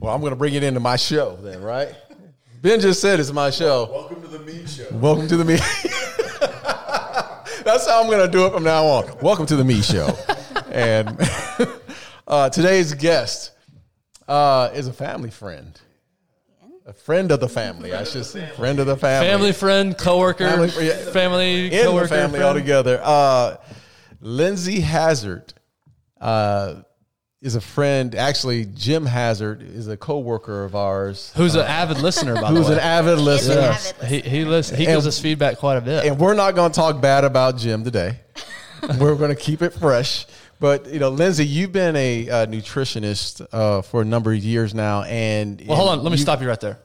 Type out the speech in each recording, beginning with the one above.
Well, I'm going to bring it into my show then, right? Ben just said it's my show. Welcome to the Me Show. Welcome to the me. That's how I'm going to do it from now on. Welcome to the me show. and uh, today's guest uh, is a family friend, a friend of the family. I should say, friend of the family, Family friend, coworker, Family- family, in coworker, the family friend. altogether. Uh, Lindsay Hazard uh, is a friend. Actually, Jim Hazard is a coworker of ours. Who's an avid listener, by Who's the way. Who's an avid listener. avid listener. he he listen, he And- gives us feedback quite a bit. And we're not going to talk bad about Jim today. we're going to keep it fresh. But you know, Lindsay, you've been a uh, nutritionist uh, for a number of years now, and well, hold on, let me you- stop you right there.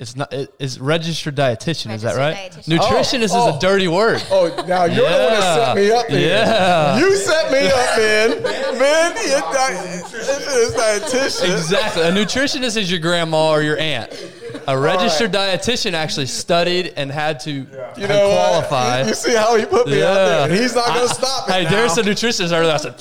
It's not. It, it's registered dietitian. is that Registered right? dietitian. Nutritionist Oh, is oh. a dirty word. Oh, now you're the one that set me up. Then. Yeah. you set me up, man. man, you're di- it's dietitian. Exactly. A nutritionist is your grandma or your aunt. A registered dietitian actually studied and had to You had know what? qualify. You see how he put me out there? He's not going to I- stop me. Hey, now. there's a nutritionist earlier. I said,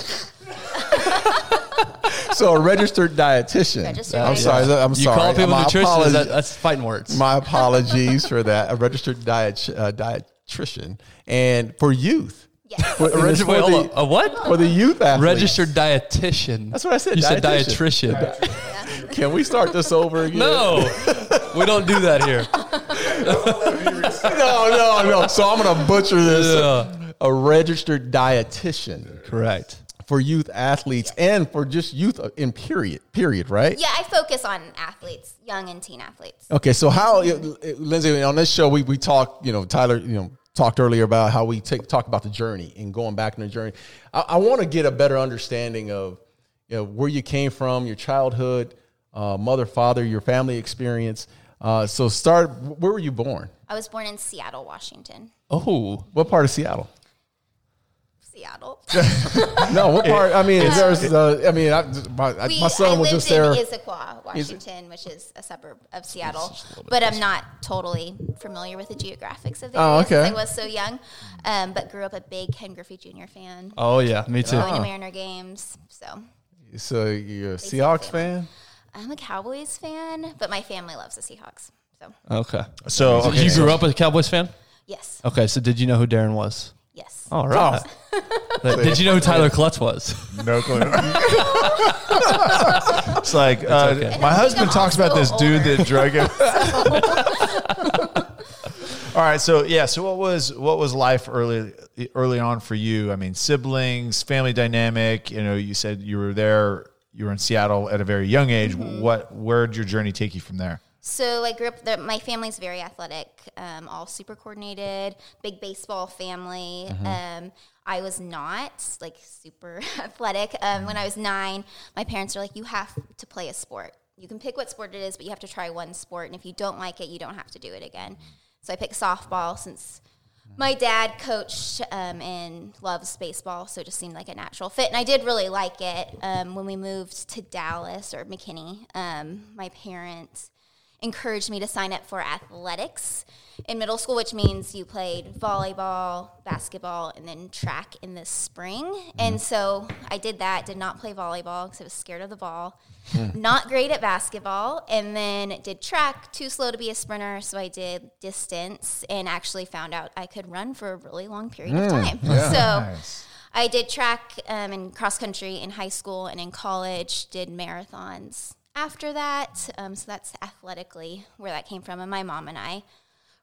so a registered dietitian. Registered I'm dietitian. sorry. I'm sorry. you call people My nutritionists. apologies- That, that's fighting words. My apologies for that. A registered diet uh, dietitian and for youth. Yes. For, A for the- A what? for the youth athletes. Registered dietitian. That's what I said, You said dietitian. dietitian. Can we start this over again? No, we don't do that here. no, no, no. So I'm going to butcher this. Yeah. A registered dietitian Correct. For youth athletes and for just youth in period. Period. Right. Yeah, I focus on athletes, young and teen athletes. Okay, so how, Lindsay, on this show, we, we talk, you know, Tyler, you know, talked earlier about how we take talk about the journey and going back in the journey. I, I want to get a better understanding of, you know, where you came from, your childhood, uh, mother, father, your family experience. Uh, so start, where were you born? I was born in Seattle, Washington. Oh, What part of Seattle? Seattle. No, what part? I mean, there's, uh, I mean, I, my, We, my son I was lived just there. in Issaquah, Washington, which is a suburb of Seattle. But I'm not totally familiar with the geographics of the Oh, area since okay. I was so young. Um, but grew up a big Ken Griffey Jr. fan. oh yeah, me too. Going to Mariner games. So So you're a Seahawks fan? I'm a Cowboys fan, but my family loves the Seahawks. So Okay. So, So okay, you grew up a Cowboys fan? yes, Okay, so did you know who Darren was? Yes. All right. But did you know who Tyler Klutz was? no clue. it's like uh, okay. my husband I'm talks about this also dude that drug him. All right, so yeah, so what was what was life early early on for you? I mean, siblings, family dynamic. You know, you said you were there. You were in Seattle at a very young age. What where did your journey take you from there? So I grew up. The, my family's very athletic, um, all super coordinated, big baseball family. Um, I was not like super athletic. Um, when I was nine, my parents were like, "You have to play a sport. You can pick what sport it is, but you have to try one sport. And if you don't like it, you don't have to do it again." So I picked softball since my dad coached um, and loves baseball, so it just seemed like a natural fit. And I did really like it. Um, when we moved to Dallas or McKinney, um, my parents encouraged me to sign up for athletics in middle school, which means you played volleyball, basketball, and then track in the spring. Mm-hmm. And so I did that, did not play volleyball because I was scared of the ball. Hmm. Not great at basketball, and then did track, too slow to be a sprinter. So I did distance and actually found out I could run for a really long period of hmm. time. So I did track um, and cross country in high school and in college, did marathons after that. Um, so that's athletically where that came from. And my mom and I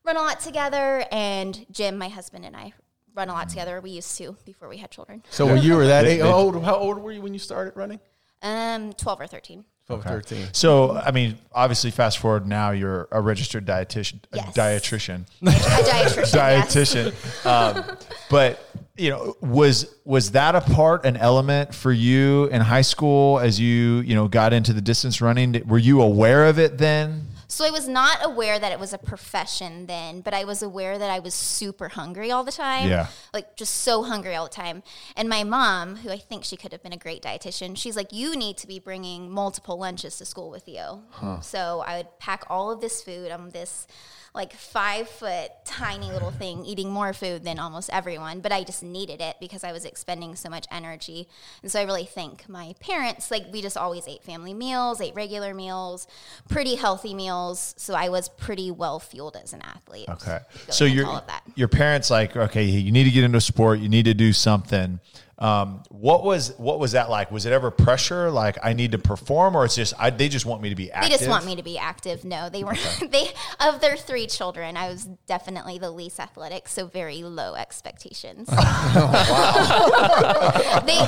run a lot together, and Jim, my husband, and I run a lot together. We used to before we had children. So when you were that They- age, they- how old, how old were you when you started running? Um, 12 or 13. 12, 13. So, I mean, obviously, fast forward now, you're a registered dietitian, a dietitian, A dietitian. yes. Um, but you know, was was that a part, an element for you in high school as you you know got into the distance running? Were you aware of it then? So I was not aware that it was a profession then, but I was aware that I was super hungry all the time. Yeah. Like just so hungry all the time. And my mom, who I think she could have been a great dietitian, she's like, you need to be bringing multiple lunches to school with you. So I would pack all of this food. I'm this like five foot tiny little thing eating more food than almost everyone, but I just needed it because I was expending so much energy. And so I really think my parents, like we just always ate family meals, ate regular meals, pretty healthy meals. So I was pretty well fueled as an athlete. Okay. So your all of that. your parents like okay, you need to get into sport. You need to do something. Um, what was what was that like? Was it ever pressure? Like I need to perform, or it's just I, they just want me to be active. They just want me to be active. No, they were they of their three children. I was definitely the least athletic, so very low expectations. they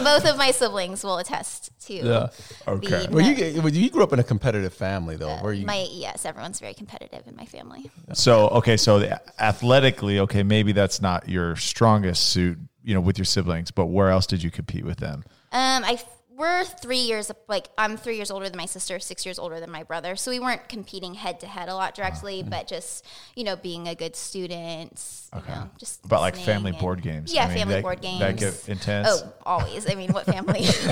both of my siblings will attest to. Yeah. Okay. the- Well, you well, you grew up in a competitive family though, where you my yes, everyone's very competitive in my family. So okay, so the, athletically, okay, maybe that's not your strongest suit, you know, with your siblings. But where else did you compete with them? Um, I we're three years like I'm three years older than my sister, six years older than my brother. So we weren't competing head to head a lot directly, Oh, but just you know being a good student. You know, just About like family board games. Yeah, I mean, family that- board games. That get intense. Oh, always. I mean, what family?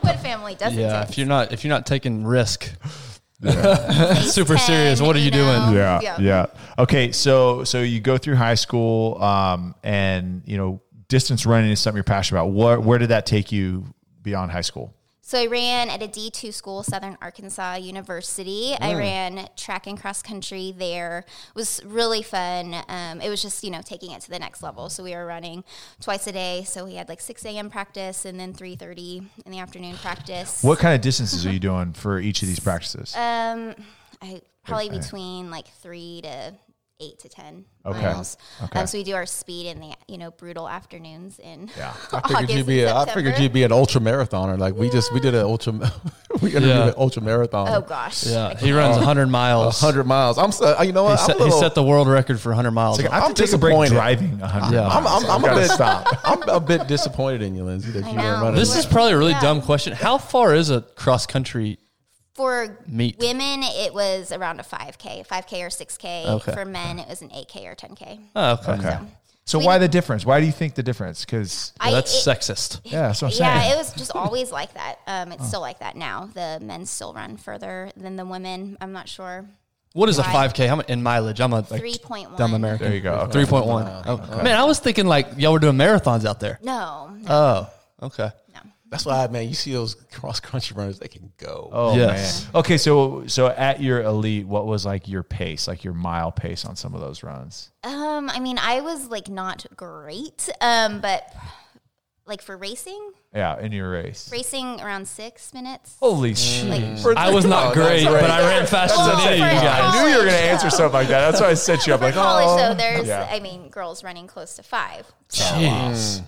what family doesn't? Yeah, take if you're not if you're not taking risk, Ace super 10, serious, what are you know? doing? yeah, yeah, Okay, so so you go through high school, um, and you know, distance running is something you're passionate about. Where where did that take you beyond high school? So I ran at a D2 school, Southern Arkansas University. I ran track and cross country there. It was really fun. Um, it was just, you know, taking it to the next level. So we were running twice a day. So we had like 6 a.m. practice and then 3.30 in the afternoon practice. What kind of distances are you doing for each of these practices? Um, I probably between like 3 to 8 to 10 Okay. miles. Okay. Um, so we do our speed in the, you know, brutal afternoons in Yeah. I figured August you'd be. and A, I figured you'd be an ultra marathoner. Like we just we did an ultra. we interviewed Yeah. an ultra marathon. Oh, gosh. yeah, he runs 100 miles. hundred miles. I'm so, you know He what? I'm set, a he set the world record for 100 miles. Like, I have I'm to take a disappointed. driving 100 Yeah. I'm, I'm, I'm a gotta bit. stop. I'm a bit disappointed in you, Lindsay, that I you were know. running. this is probably a really Yeah. dumb question. How far is a cross country? For Meet. women, it was around a 5K, 5K or 6K. Okay. For men, it was an 8K or 10K. Oh, okay. Okay. So- So why the difference? Why do you think the difference? Because Well, that's it- sexist. yeah, that's what I'm saying. Yeah, it was just always like that. Um, it's still like that now. The men still run further than the women. I'm not sure. What is a Right. 5K? How in mileage? I'm a like, 3.1. dumb American. There you go. Okay. 3.1. Oh, Man, I was thinking like y'all were doing marathons out there. No, no, Oh, okay. no. That's why, man. You see those cross country runners, they can go. Oh Yes. man. Okay, so so at your elite, what was like your pace, like your mile pace on some of those runs? Um, I mean, I was like not great. Um, but like for racing, Yeah, in your race. racing around six minutes. Holy shit! Like, I was not great, that's but I ran faster than any of you guys. I knew you were going to answer though. something like that. That's why I set you up. Like, For college, oh, though, there's, Yeah. I mean, girls running close to five. Jeez.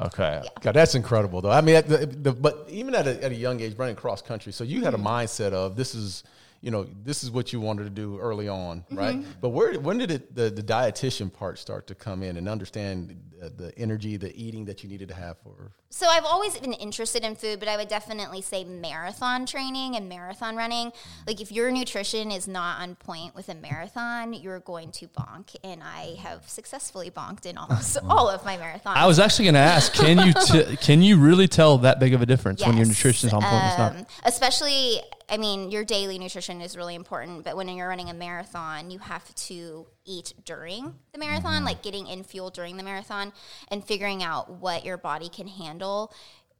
Okay. God, that's incredible, though. I mean, at the, the, but even at a, at a young age, running cross country, so you had a mm-hmm. mindset of this is, you know, this is what you wanted to do early on, right? But where, when did it, the, the dietitian part start to come in and understand the, the energy, the eating that you needed to have for? So I've always been interested in food, but I would definitely say marathon training and marathon running. Like if your nutrition is not on point with a marathon, you're going to bonk. And I have successfully bonked in almost all of my marathons. I was actually going to ask, can you t- can you really tell that big of a difference when your nutrition is on point? and it's not? Um, especially, I mean, your daily nutrition is really important, but when you're running a marathon, you have to eat during the marathon, Mm-hmm. like getting in fuel during the marathon and figuring out what your body can handle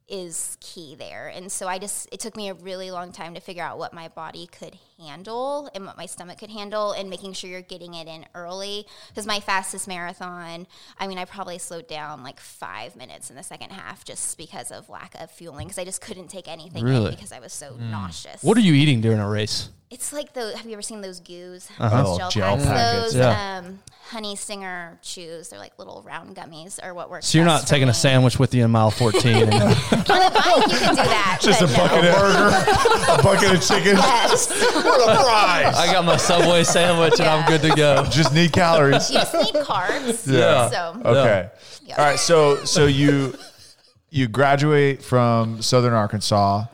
is key there. And so I just, it took me a really long time to figure out what my body could handle and what my stomach could handle and making sure you're getting it in early. Because my fastest marathon, I mean, I probably slowed down like five minutes in the second half just because of lack of fueling because I just couldn't take anything Really? because I was so nauseous. What are you eating during a race? It's like the. Have you ever seen those goos? Oh, Those gel gel, packs. packets, Those yeah. um, honey stinger chews. They're like little round gummies, or what works. So you're not best for taking a sandwich with you in mile 14. and- On the bike, you can do that. Just a bucket no. of burger, a bucket of chicken. Yes. I got my Subway sandwich and I'm good to go. Just need calories. you just need carbs. Yeah. So Okay. Yeah. All right. So so you you graduate from Southern Arkansas.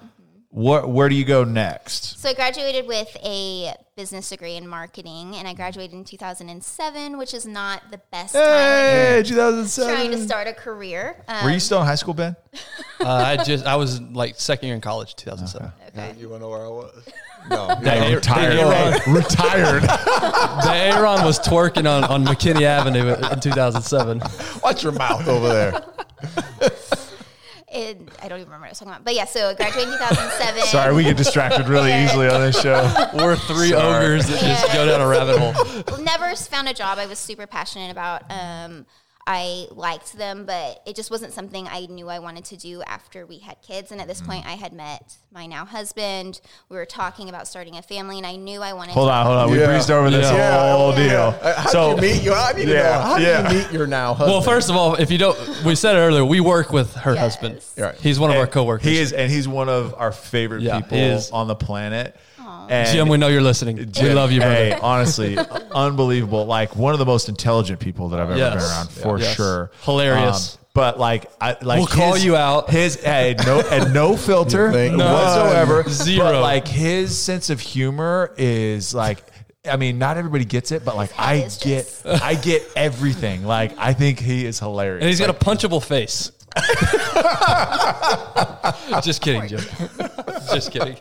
What where do you go next? So I graduated with a business degree in marketing, and I graduated in 2007, which is not the best Hey, time 2007. trying to start a career. Um, Were you still in high school, Ben? Uh, I just I was like second year in college, 2007. okay. You want to know where I was? No. Hey, Retired. Aaron- Retired. The Aaron was twerking on, on McKinney Avenue in 2007. Watch your mouth over there. It, I don't even remember what I was talking about. But yeah, so I graduated in 2007. Sorry, we get distracted really easily on this show. We're three ogres that just go down a rabbit hole. never found a job I was super passionate about. Um, I liked them, but it just wasn't something I knew I wanted to do after we had kids. And at Mm. this point, I had met my now husband. We were talking about starting a family, and I knew I wanted. Hold to, on, hold on. We Yeah. breezed over this Yeah. whole Yeah. deal. Uh, How so did you meet you? I need to Yeah, know. How yeah. did you meet your now husband? Well, first of all, if you don't, we said it earlier, we work with her Yes. husband. Right. He's one of our coworkers. He is, and he's one of our favorite Yeah, people on the planet. And Jim, we know you're listening. we Jim, love you, brother. Hey, honestly, unbelievable. Like one of the most intelligent people that I've ever Yes. been around, for Yes. sure. Hilarious. Um, but like, I like We'll call you out. His hey, no and no filter think- None. whatsoever. Zero. But like his sense of humor is like. I mean, not everybody gets it, but like I is get, just- I get everything. Like I think he is hilarious. And he's got Like, a punchable face. Just kidding, Jim. Just kidding.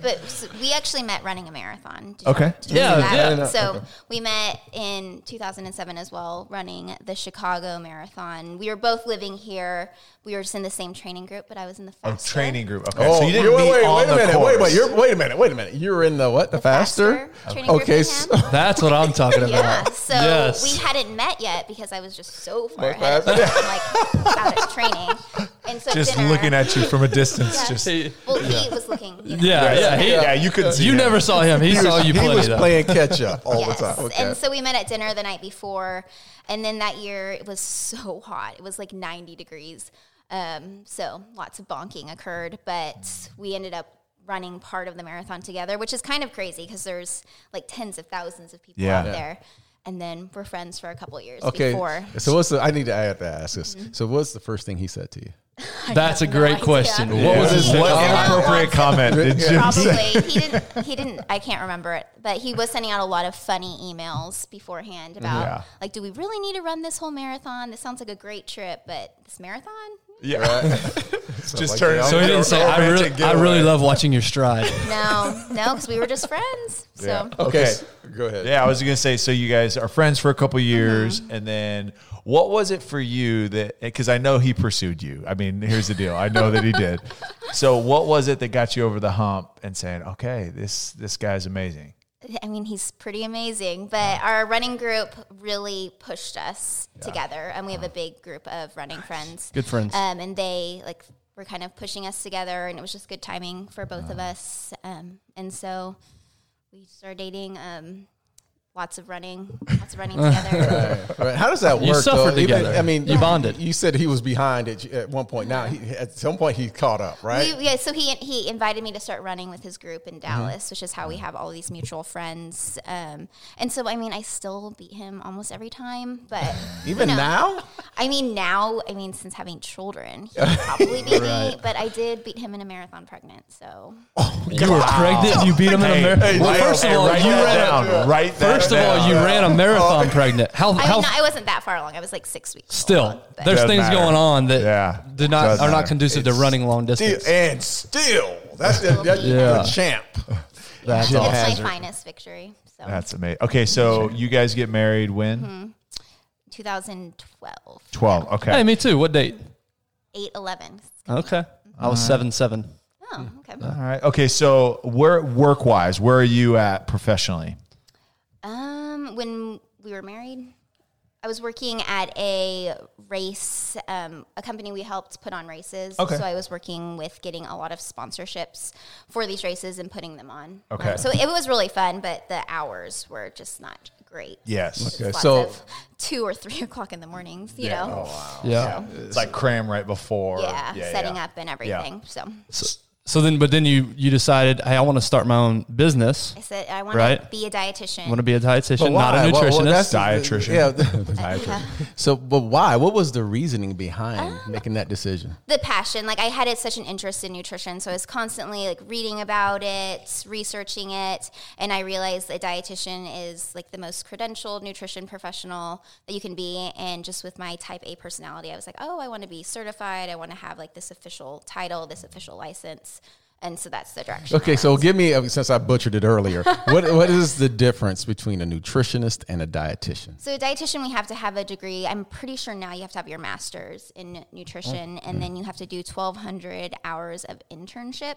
But so we actually met running a marathon. Did Okay. you know Yeah, that? yeah. So we met in 2007 as well, running the Chicago Marathon. We were both living here. We were just in the same training group, but I was in the a faster. training group. Okay, Oh, so you didn't wait, meet wait, on wait a the minute. course. Wait, wait, you're, wait a minute. Wait a minute. You're in the what? The, faster? Faster training group Okay. So. That's what I'm talking about. Yeah, so yes. we hadn't met yet because I was just so far Like ahead of that. him, like out of training. And so just dinner, looking at you from a distance. Yeah. Just He- Well, he was looking. You know, yeah, yeah. He, yeah, you couldn't see. You him. never saw him. He, saw you he was though. playing catch up all yes. the time. Okay. And so we met at dinner the night before, and then that year it was so hot. It was like 90 degrees. Um, so lots of bonking occurred, but we ended up running part of the marathon together, which is kind of crazy because there's like tens of thousands of people Yeah. out Yeah. there. And then we're friends for a couple years okay. before. So what's the? I need to I have to ask this. So what's the first thing he said to you? That's a have no great idea. question. What What was was his- his What inappropriate comment did Jim Probably say? he didn't. He didn't. I can't remember it, but he was sending out a lot of funny emails beforehand about Yeah. like, do we really need to run this whole marathon? This sounds like a great trip, but this marathon? Yeah, just like turn. the So he didn't say, I really, I really love watching your stride. No, no, because we were just friends. So Yeah. Okay. Okay. Go ahead. Yeah, I was gonna say. So you guys are friends for a couple years, Mm-hmm. and then what was it for you that? Because I know he pursued you. I mean, here's the deal. I know that he did. So what was it that got you over the hump and saying, okay, this this guy's amazing? I mean, he's pretty amazing. But our running group really pushed us together, and we have a big group of running friends. Good friends. Um, and they like were kind of pushing us together, and it was just good timing for both of us. Um, and so we started dating. Um, lots of running, lots of running together. All right. How does that work? You suffered though? Even- together. I mean, You bonded. You said he was behind at, at one point. Now, he, at some point, he caught up, right? We, yeah, so he he invited me to start running with his group Mm-hmm. in Dallas, which is how we have all these mutual friends. Um, and so, I mean, I still beat him almost every time, but Even you know, now? I mean, now, I mean, since having children, he probably beat me, but I did beat him in a marathon pregnant. So You were pregnant and you beat him in a marathon. well, first of all, write you ran. down. Write that First of all, down. you ran a marathon pregnant. How? I how mean, I wasn't that far along. I was like six weeks. still, along, but- there's Doesn't things matter. going on that Yeah. do not Doesn't are not matter. conducive to running long Still, distance. and still, that's the, that's Yeah. the champ. That's Jim all. it's Hazard. my finest victory. So That's amazing. Okay, so you guys get married when? Mm-hmm. 2012, Twelve. Okay. Hey, me too. What date? 8 11. Okay, I was seven seven. Oh, okay. All right. Okay. So, where work wise, where are you at professionally? Um, when we were married, I was working at a race, um, a company we helped put on races. Okay. So I was working with getting a lot of sponsorships for these races and putting them on. Um, Okay. so it was really fun, but the hours were just not great. Yes. Okay, so- two or three o'clock in the mornings, you Yeah. know? Oh, Yeah. It's like cram right before. Yeah, setting yeah. up and everything. So So, So then, but then you you decided, hey, I want to start my own business. I said I want Right. to be a dietitian. I want to be a dietitian, not a why? Well, well, nutritionist. that's- Dietitian. Yeah. Dietitian. so, but why? What was the reasoning behind um, making that decision? the passion like i had such an interest in nutrition so i was constantly like reading about it researching it and i realized a dietitian is like the most credentialed nutrition professional that you can be and just with my type a personality i was like oh i want to be certified i want to have like this official title this official license and so that's the direction Okay, so give me uh, since I butchered it earlier. what what is the difference between a nutritionist and a dietitian? So a dietitian, we have to have a degree. I'm pretty sure now you have to have your master's in nutrition, and then you have to do 1,200 hours of internship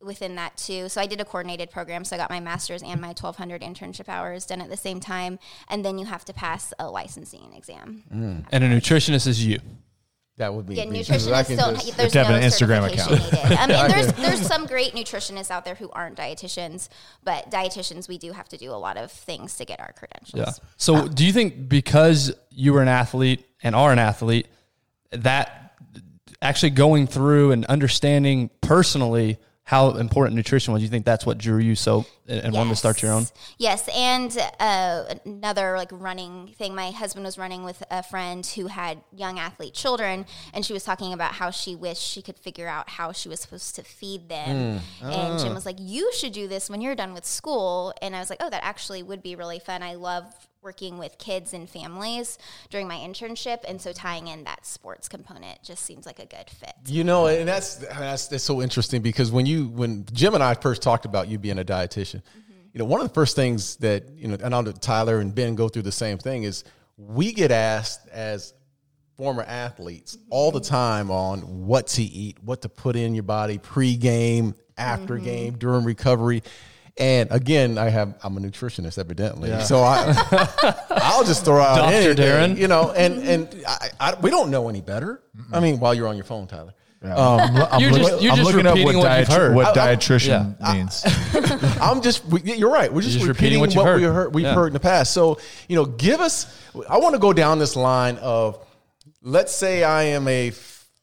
within that too. So I did a coordinated program, so I got my master's and my 1,200 internship hours done at the same time, and then you have to pass a licensing exam. and a nutritionist is you. That would be Yeah, me, 'cause I nutritionists can don't. just- there's have no an Instagram certification account. needed. Um, and there's there's some great nutritionists out there who aren't dietitians, but dietitians we do have to do a lot of things to get our credentials. Yeah. So do you think because you were an athlete and are an athlete, that actually going through and understanding personally how important nutrition was, you think that's what drew you so and and wanted to start your own? Yes, and uh, another like running thing. My husband was running with a friend who had young athlete children, and she was talking about how she wished she could figure out how she was supposed to feed them. And Jim was like, "You should do this when you're done with school." And I was like, "Oh, that actually would be really fun. I love." Working with kids and families during my internship, and so tying in that sports component just seems like a good fit. You know, and that's that's that's so interesting because when you when Jim and I first talked about you being a dietitian, mm-hmm. you know, one of the first things that you know, and I know Tyler and Ben go through the same thing is we get asked as former athletes mm-hmm. all the time on what to eat, what to put in your body pre-game, after mm-hmm. game, during recovery. And again, I have I'm a nutritionist evidently, so I I'll just throw out Dr. anything, Darren. you know, and and I, I, we don't know any better. I mean, while you're on your phone, Tyler. Um, I'm, I'm You're look- just- you're I'm just looking up repeating what you've dietri- heard. what I- I- dietitian means. I'm just, we, you're right. We're just, just repeating, repeating what what, you've we heard. heard, we've Yeah. heard in the past. So, you know, give us, I want to go down this line of, let's say I am a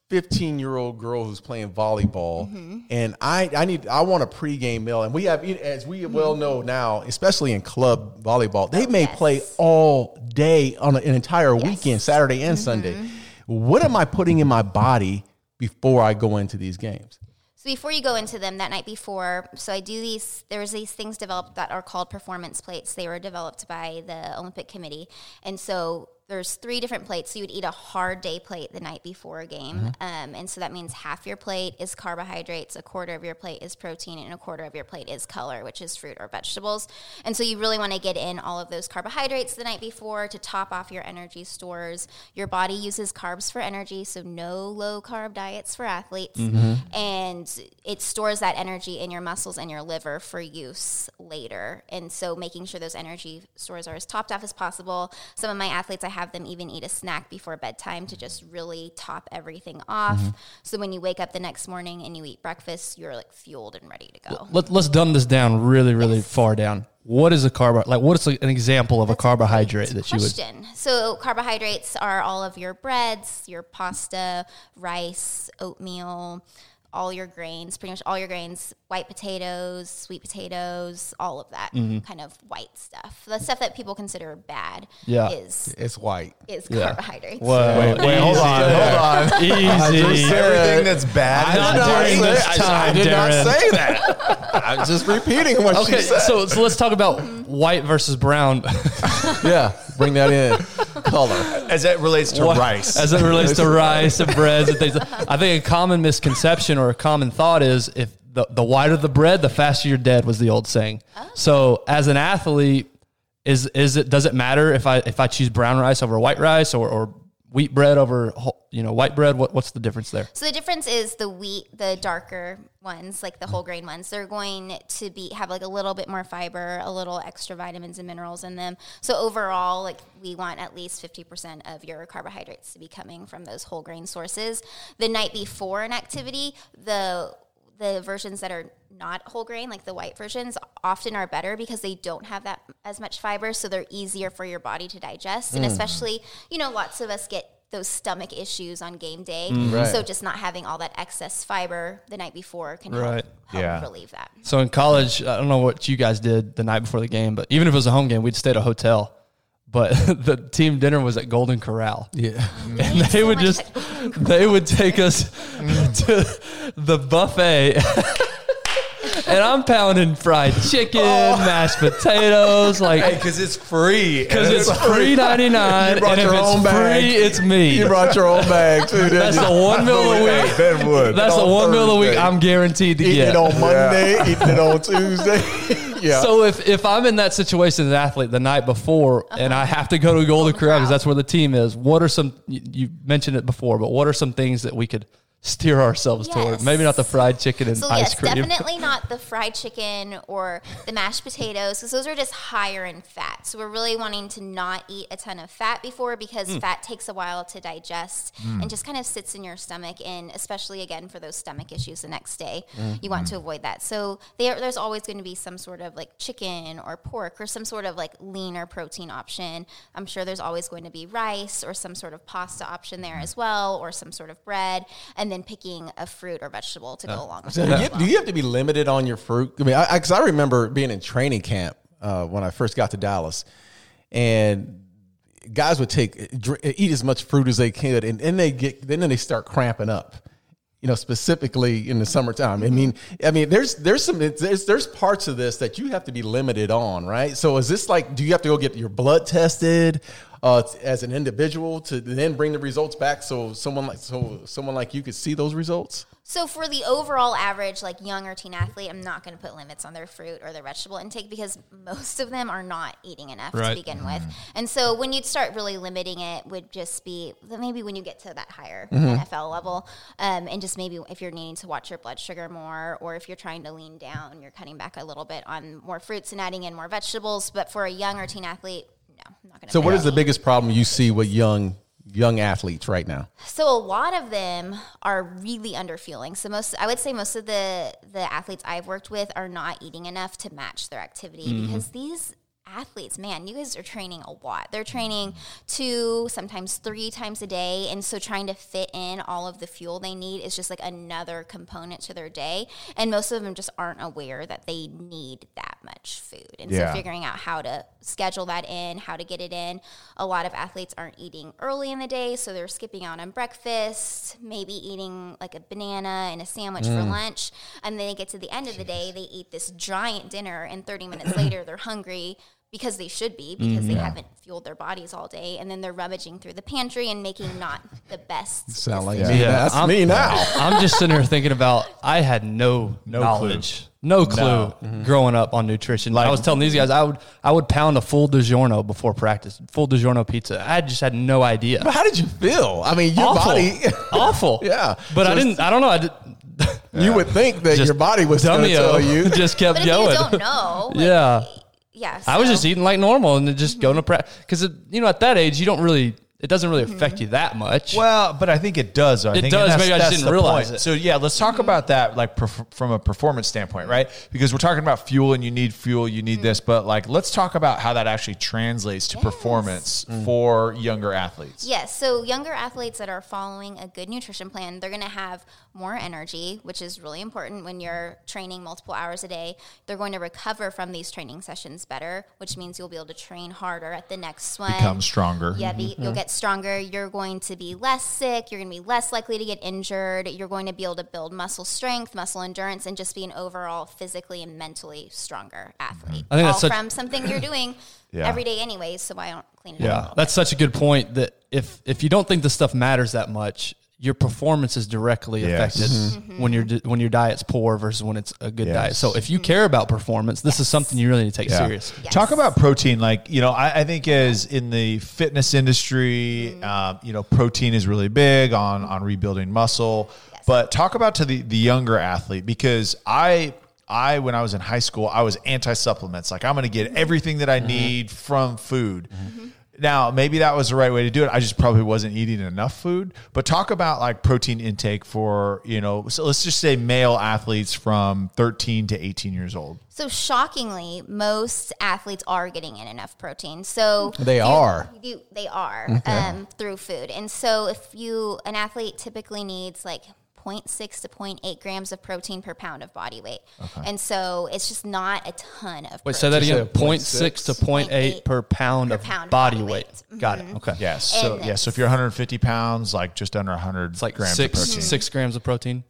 15 year old girl who's playing volleyball mm-hmm. and I, I need, I want a pregame meal. And we have, as we mm-hmm. well know now, especially in club volleyball, they oh, may yes. play all day on an entire weekend, Saturday and mm-hmm. Sunday. What am I putting in my body before I go into these games? So before you go into them that night before, so I do these. There's these things developed that are called performance plates. They were developed by the Olympic Committee, and so there's three different plates. So you would eat a hard day plate the night before a game, um, and so that means half your plate is carbohydrates, a quarter of your plate is protein, and a quarter of your plate is color, which is fruit or vegetables. And so you really want to get in all of those carbohydrates the night before to top off your energy stores. Your body uses carbs for energy, so no low carb diets for athletes, and it stores that energy in your muscles and your liver for use later. And so making sure those energy stores are as topped off as possible. Some of my athletes, I have them even eat a snack before bedtime to just really top everything off. Mm-hmm. So when you wake up the next morning and you eat breakfast, you're like fueled and ready to go. Let, let's dumb this down really, really far down. What is a carb? Like, what is an example of a carbohydrate that you would? question. So carbohydrates are all of your breads, your pasta, rice, oatmeal, all your grains, pretty much all your grains, white potatoes, sweet potatoes, all of that Mm-hmm. kind of white stuff. The stuff that people consider bad Yeah. is It's white. is Yeah. carbohydrates. Whoa, Wait, wait, hold on, hold on. Easy. Everything that's bad. Not is during this time, I did Darren. not say that. I'm just repeating what Okay, she said. so so let's talk about white versus brown yeah, bring that in. Color. as it relates to What- rice. as it relates to rice and breads and things. I think a common misconception or a common thought is if the, the whiter the bread, the faster you're dead was the old saying. Oh. So as an athlete, is is it does it matter if I if I choose brown rice over white rice or, or wheat bread over whole- you know white bread? What what's the difference there? So the difference is the wheat, the darker ones, like the whole grain ones, they're going to be have like a little bit more fiber, a little extra vitamins and minerals in them. So overall, like we want at least 50% of your carbohydrates to be coming from those whole grain sources. The night before an activity, the the versions that are not whole grain, like the white versions, often are better because they don't have that as much fiber, so they're easier for your body to digest. And mm. especially, you know, lots of us get those stomach issues on game day. Mm. Right. So just not having all that excess fiber the night before can Right. help, help Yeah. relieve that. So in college, I don't know what you guys did the night before the game, but even if it was a home game, we'd stay at a hotel. But the team dinner was at Golden Corral. Yeah. And they would just they would take us to the buffet. And I'm pounding fried chicken, oh. mashed potatoes, like because it's free. because it's free ninety nine, You brought and if your it's own free, it's me. You brought your own bag too. Didn't That's you? the one meal a week. Ben would. That's the on one meal a week I'm guaranteed to Eating get. it on Monday, eating it on Tuesday. yeah. So if, if I'm in that situation as an athlete the night before uh-huh. and I have to go to Golden Corral because that's where the team is, what are some you, you mentioned it before, but what are some things that we could steer ourselves toward? Maybe not the fried chicken and So ice yes, cream. definitely not the fried chicken or the mashed potatoes because those are just higher in fat. So we're really wanting to not eat a ton of fat before because Hmm. fat takes a while to digest mm. and just kind of sits in your stomach. And especially again for those stomach issues the next day, mm. you want mm. to avoid that. So there, there's always going to be some sort of like chicken or pork or some sort of like leaner protein option. I'm sure there's always going to be rice or some sort of pasta option there as well, or some sort of bread, and then picking a fruit or vegetable to go along with So it. do, do you have to be limited on your fruit? I mean, because I, 'cause I remember being in training camp uh, when I first got to Dallas, and guys would take dr- eat as much fruit as they could, and then they get then they start cramping up. You know, specifically in the summertime. I mean, I mean, there's there's some there's there's parts of this that you have to be limited on, right? So is this like, do you have to go get your blood tested uh, as an individual to then bring the results back so someone like so someone like you could see those results? So for the overall average, like young or teen athlete, I'm not going to put limits on their fruit or their vegetable intake because most of them are not eating enough Right. to begin with. And so when you'd start really limiting it, would just be maybe when you get to that higher NFL level, um, and just maybe if you're needing to watch your blood sugar more, or if you're trying to lean down, you're cutting back a little bit on more fruits and adding in more vegetables. But for a young or teen athlete, no, I'm not going to. So, what is the biggest problem you see with young young athletes right now? So a lot of them are really underfueling. So most, I would say, most of the the athletes I've worked with are not eating enough to match their activity mm-hmm. because these athletes, man, you guys are training a lot. They're training two, sometimes three times a day, and so trying to fit in all of the fuel they need is just like another component to their day. And most of them just aren't aware that they need that much food, and Yeah. so figuring out how to schedule that in, how to get it in. A lot of athletes aren't eating early in the day, so they're skipping out on breakfast, maybe eating like a banana and a sandwich for mm. lunch. And then they get to the end of the day, they eat this giant dinner, and 30 minutes later, they're hungry because they should be because they mm-hmm. haven't fueled their bodies all day and then they're rummaging through the pantry and making not the best Sound like decisions. me. Yeah, That's I'm- me now. I'm just sitting here thinking about I had no, No knowledge, no clue No. Mm-hmm. growing up on nutrition. Like, i was telling these guys I would I would pound a full DiGiorno before practice, full DiGiorno pizza. I just had no idea. But how did you feel? I mean, your Awful. body. awful. Yeah. but I didn't. I don't know. I did. You would think that Just your body was going to Dummyo tell you. just kept But if going. you don't know, like, yeah. Yeah. I was just eating like normal and then just going to practice because you know at that age you don't really it doesn't really affect Mm-hmm. you that much. Well, but I think it does. though. I It think, does. Maybe I just didn't realize point. it. So yeah, let's talk about that, like perf- from a performance standpoint, right? Because we're talking about fuel, and you need fuel, you need this, but like let's talk about how that actually translates to performance for younger athletes. Yes. So younger athletes that are following a good nutrition plan, they're going to have more energy, which is really important when you're training multiple hours a day. They're going to recover from these training sessions better, which means you'll be able to train harder at the next one. Become stronger. Yeah, be, you'll get stronger. You're going to be less sick. You're going to be less likely to get injured. You're going to be able to build muscle strength, muscle endurance, and just be an overall physically and mentally stronger athlete. I think All that's such- from something you're doing Yeah. every day, anyways. So why don't clean it yeah, up? that's such a good point. That if if you don't think this stuff matters that much, your performance is directly Yes. affected Mm-hmm. when your when your diet's poor versus when it's a good Yes. diet. So if you care about performance, this is something you really need to take Yeah. serious. Yes. Talk about protein. Like, you know, I, I think as in the fitness industry, Mm-hmm. um, you know, protein is really big on, on rebuilding muscle, Yes. but talk about to the, the younger athlete, because I, I, when I was in high school, I was anti supplements. Like I'm going to get everything that I need from food. Now, maybe that was the right way to do it. I just probably wasn't eating enough food. But talk about like protein intake for, you know, so let's just say male athletes from 13 to 18 years old. So shockingly, most athletes are getting in enough protein. So They you- are. you- they are um, through food. And so if you an athlete typically needs like 0.6 to 0.8 grams of protein per pound of body weight. And so it's just not a ton of Wait, say that again. say 0.6 to 0.8 per pound Per of pound body body weight. weight. Got it. Mm-hmm. Okay. Yes. So, yeah. So if you're 150 pounds, like just under 100 It's like grams six of protein. six grams of protein.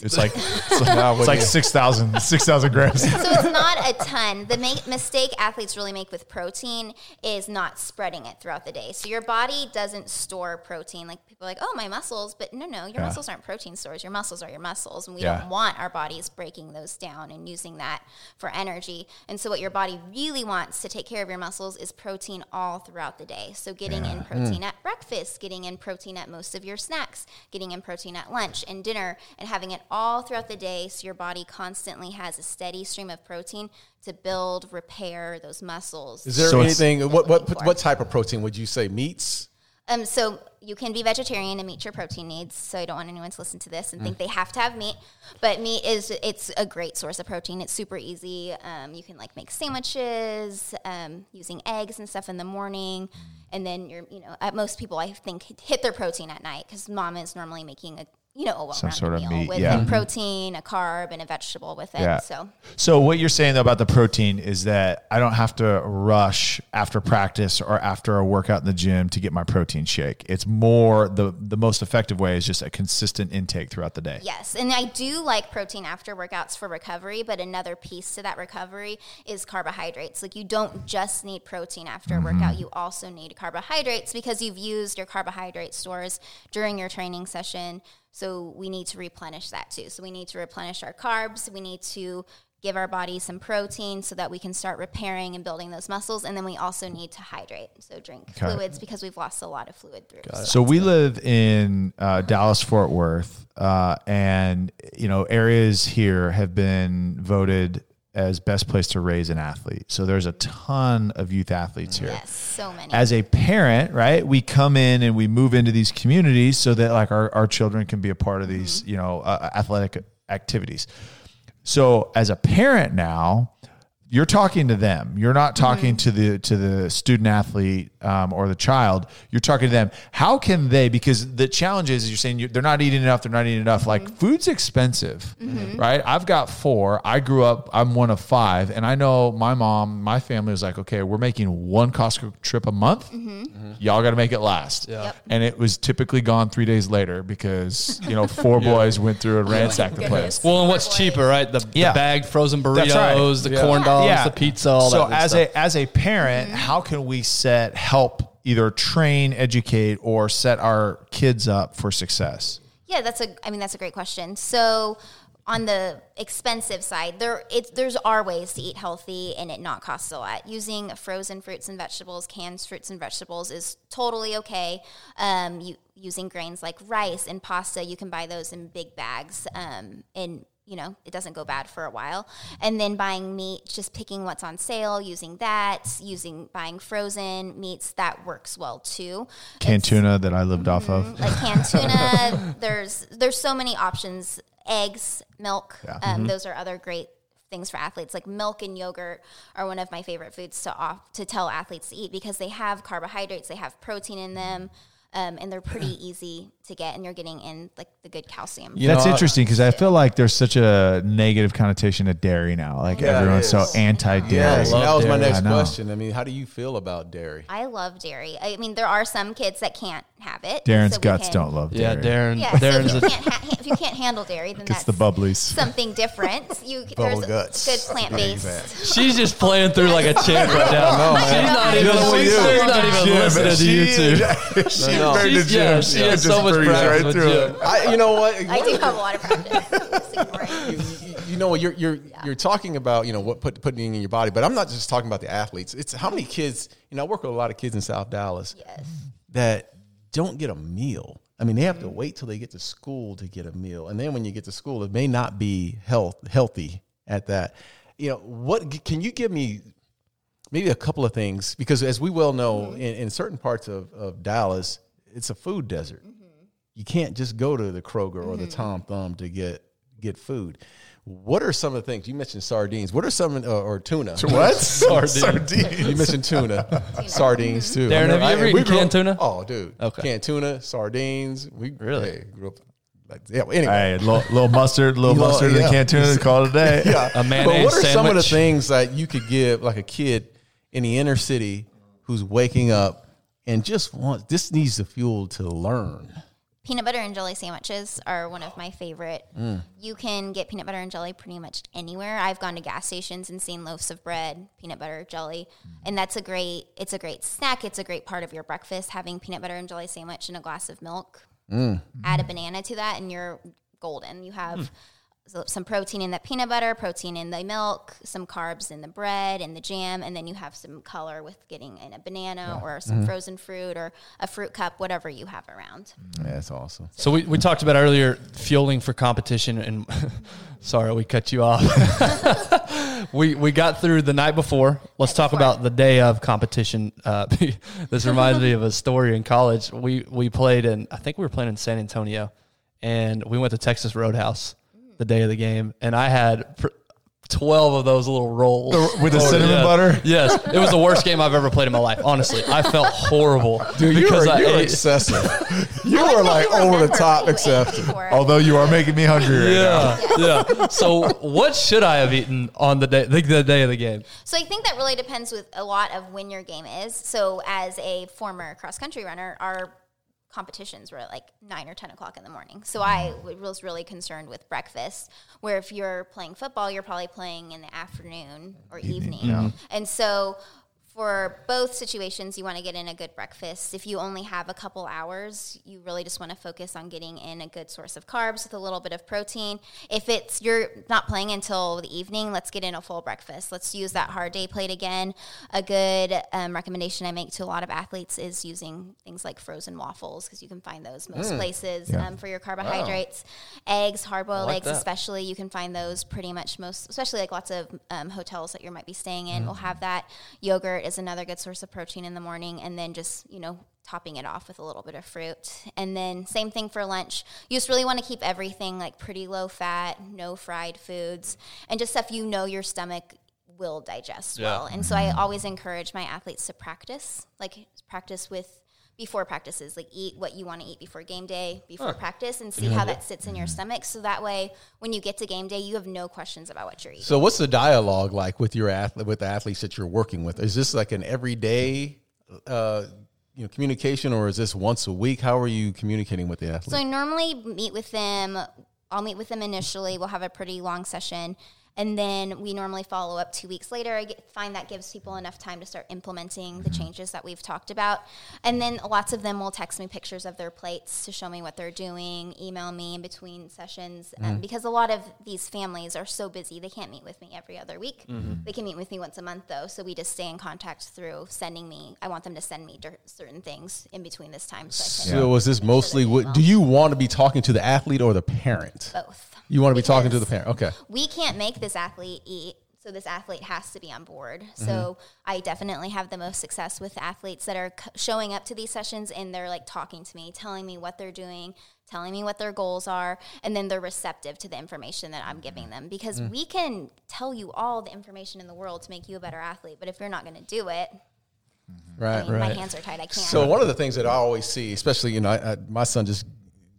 Yes. It's like, it's like, it's like 6,000 6,000 grams. so it's not a ton. The ma- mistake athletes really make with protein is not spreading it throughout the day. So your body doesn't store protein. Like people are like, oh, my muscles, but no, no, your Yeah. muscles aren't protein stores. Your muscles are your muscles, and we Yeah. don't want our bodies breaking those down and using that for energy. And so what your body really wants to take care of your muscles is protein all throughout the day. So getting in hmm. protein at breakfast, getting in protein at most of your snacks, getting in protein at lunch and dinner, and having it all throughout the day so your body constantly has a steady stream of protein to build, repair those muscles. Is there So anything? What looking what what type of protein would you say? Meats? Um, so you can be vegetarian and meet your protein needs. So I don't want anyone to listen to this and think they have to have meat. But meat is it's a great source of protein. It's super easy. Um, you can like make sandwiches um, using eggs and stuff in the morning, and then you're you know at most people I think hit their protein at night because mom is normally making a you know a well Some sort of meal meat, with yeah. a mm-hmm. protein, a carb, and a vegetable with it. Yeah. So So what you're saying though about the protein is that I don't have to rush after practice or after a workout in the gym to get my protein shake. It's more the the most effective way is just a consistent intake throughout the day. Yes, and I do like protein after workouts for recovery, but another piece to that recovery is carbohydrates. Like you don't just need protein after a workout, mm-hmm. you also need carbohydrates because you've used your carbohydrate stores during your training session. So we need to replenish that too. So we need to replenish our carbs, we need to give our body some protein so that we can start repairing and building those muscles and then we also need to hydrate. So drink Okay. fluids because we've lost a lot of fluid through. So we live in uh, Dallas Fort Worth, uh, and you know areas here have been voted as best place to raise an athlete. So there's a ton of youth athletes here. Yes, so many. as a parent, right, we come in and we move into these communities so that like our, our children can be a part of these, mm-hmm. you know, uh, uh, athletic activities. So as a parent now, you're talking to them. You're not talking mm-hmm. to the to the student athlete um, or the child. You're talking to them. How can they? Because the challenge is you're saying you they're not eating enough. They're not eating enough. Like mm-hmm. food's expensive, mm-hmm. right? I've got four. I grew up. I'm one of five, and I know my mom, my family was like, okay, we're making one Costco trip a month. Mm-hmm. Y'all got to make it last. Yep. And it was typically gone three days later because you know four boys went through and ransacked the place. Well, and what's cheaper, right? The, Yeah. the bagged frozen That's right. burritos, the Yeah. corn dogs, the pizza, all so that. good as stuff. a as a parent, how can we set help either train, educate, or set our kids up for success? Yeah, that's a. I mean, that's a great question. So, on the expensive side, there it's there's are ways to eat healthy and it not cost a lot. Using frozen fruits and vegetables, canned fruits and vegetables is totally okay. Um, you using grains like rice and pasta, you can buy those in big bags. Um, and you know it doesn't go bad for a while. And then buying meat, just picking what's on sale, using that, using buying frozen meats that works well too Canned tuna that I lived off of. like canned tuna. there's there's so many options. Eggs, milk. Um, Those are other great things for athletes. Like milk and yogurt are one of my favorite foods to off to tell athletes to eat because they have carbohydrates, they have protein in them, um, and they're pretty easy to get. And you're getting in like the good calcium. You That's know, interesting because I feel like there's such a negative connotation to dairy now. Like Yeah, everyone's so anti-dairy. Yes, love that was my next I question. I mean, how do you feel about dairy? I love dairy. I mean, there are some kids that can't have it. Darren's so guts can- don't love yeah. Darren. Yeah, so Darren's if you, a, can't ha- if you can't handle dairy, then that's the bubblies. something different. You Bubble there's guts. good plant based. she's just playing through like a champ right now. No, she's man. not even, she's, she's not even listening to you two. She's No, no. very She's- yeah, she has so much practice with Jim. I, you know what? I do have a lot of practice. Just ignore it. you, you- you know you're you're you're talking about you know what put putting in your body, but I'm not just talking about the athletes. It's how many kids. You know, I work with a lot of kids in South Dallas Yes. that don't get a meal. I mean, they have to wait till they get to school to get a meal, and then when you get to school, it may not be health healthy at that. You know, what can you give me maybe a couple of things because as we well know, mm-hmm. in, in certain parts of, of Dallas, it's a food desert. You can't just go to the Kroger or the Tom Thumb to get get food. What are some of the things you mentioned? Sardines. What are some uh, or tuna? What? Sardines. You mentioned tuna, sardines too. Darren, have you ever we eaten grew canned tuna? Oh, dude. Okay. Canned tuna, sardines. We Really? hey, grew up like yeah. well, Anyway, Hey, little, little mustard, little Little- mustard, yeah. and can tuna. tune. Call it a day. yeah. A But what are some of the things that you could give like a kid in the inner city who's waking up and just wants this needs the fuel to learn? Peanut butter and jelly sandwiches are one of my favorite. Mm. You can get peanut butter and jelly pretty much anywhere. I've gone to gas stations and seen loaves of bread, peanut butter, jelly, and that's a great. It's a great snack. It's a great part of your breakfast. Having peanut butter and jelly sandwich and a glass of milk. Mm. Add a banana to that, and you're golden. You have. So- Some protein in the peanut butter, protein in the milk, some carbs in the bread and the jam, and then you have some color with getting in a banana or Mm-hmm. some frozen fruit or a fruit cup, whatever you have around. Yeah, that's awesome. So we, we talked about earlier fueling for competition and sorry we cut you off. we we got through the night before. Let's talk before. about the day of competition. Uh, this reminds me of a story in college. We we played in I think we were playing in San Antonio, and we went to Texas Roadhouse the day of the game, and I had. Pr- 12 of those little rolls with the Oh, cinnamon yeah. butter? Yes, it was the worst game I've ever played in my life. Honestly, I felt horrible Dude, because you're, I you're ate, excessive. you I are like you over the top what you ate excessive. Although you are making me hungry right now. Yeah, yeah. So, what should I have eaten on the day, the, the day of the game? So I think that really depends with a lot of when your game is. So as a former cross country runner, our competitions were like nine or ten o'clock in the morning. So I mm-hmm. was really concerned with breakfast. Where if you're playing football, you're probably playing in the afternoon or evening. And so for both situations, you want to get in a good breakfast. If you only have a couple hours, you really just want to focus on getting in a good source of carbs with a little bit of protein. If it's you're not playing until the evening, let's get in a full breakfast. Let's use that hard day plate again. A good um, recommendation I make to a lot of athletes is using things like frozen waffles because you can find those most places um, for your carbohydrates. Eggs, hard boiled like eggs, that. especially you can find those pretty much most, especially like lots of um, hotels that you might be staying in will have that. Yogurt is another good source of protein in the morning, and then just you know topping it off with a little bit of fruit. And then same thing for lunch. You just really want to keep everything like pretty low fat, no fried foods, and just stuff you know your stomach will digest well. And so I always encourage my athletes to practice, like practice with before practices, like eat what you want to eat before game day, before practice, and see how that sits in your stomach. So that way, when you get to game day, you have no questions about what you're eating. So, what's the dialogue like with your athlete, with the athletes that you're working with? Is this like an everyday, uh, you know, communication, or is this once a week? How are you communicating with the athlete? So I normally meet with them. I'll meet with them initially. We'll have a pretty long session. And then we normally follow up two weeks later. I get, find that gives people enough time to start implementing the changes that we've talked about. And then lots of them will text me pictures of their plates to show me what they're doing, email me in between sessions. Um, because a lot of these families are so busy, they can't meet with me every other week. They can meet with me once a month, though. So we just stay in contact through sending me, I want them to send me cer- certain things in between this time. So So, is this mostly? they What, do you want to be talking to the athlete or the parent? both. You want to be talking to the parent. Okay. we can't make this athlete eat so this athlete has to be on board so Mm-hmm. i definitely have the most success with athletes that are c- showing up to these sessions and they're like talking to me telling me what they're doing telling me what their goals are and then they're receptive to the information that i'm giving them because Mm. we can tell you all the information in the world to make you a better athlete but if you're not going to do it Right. I mean, my hands are tied i can't So one of the things that I always see, especially you know, I, I, my son just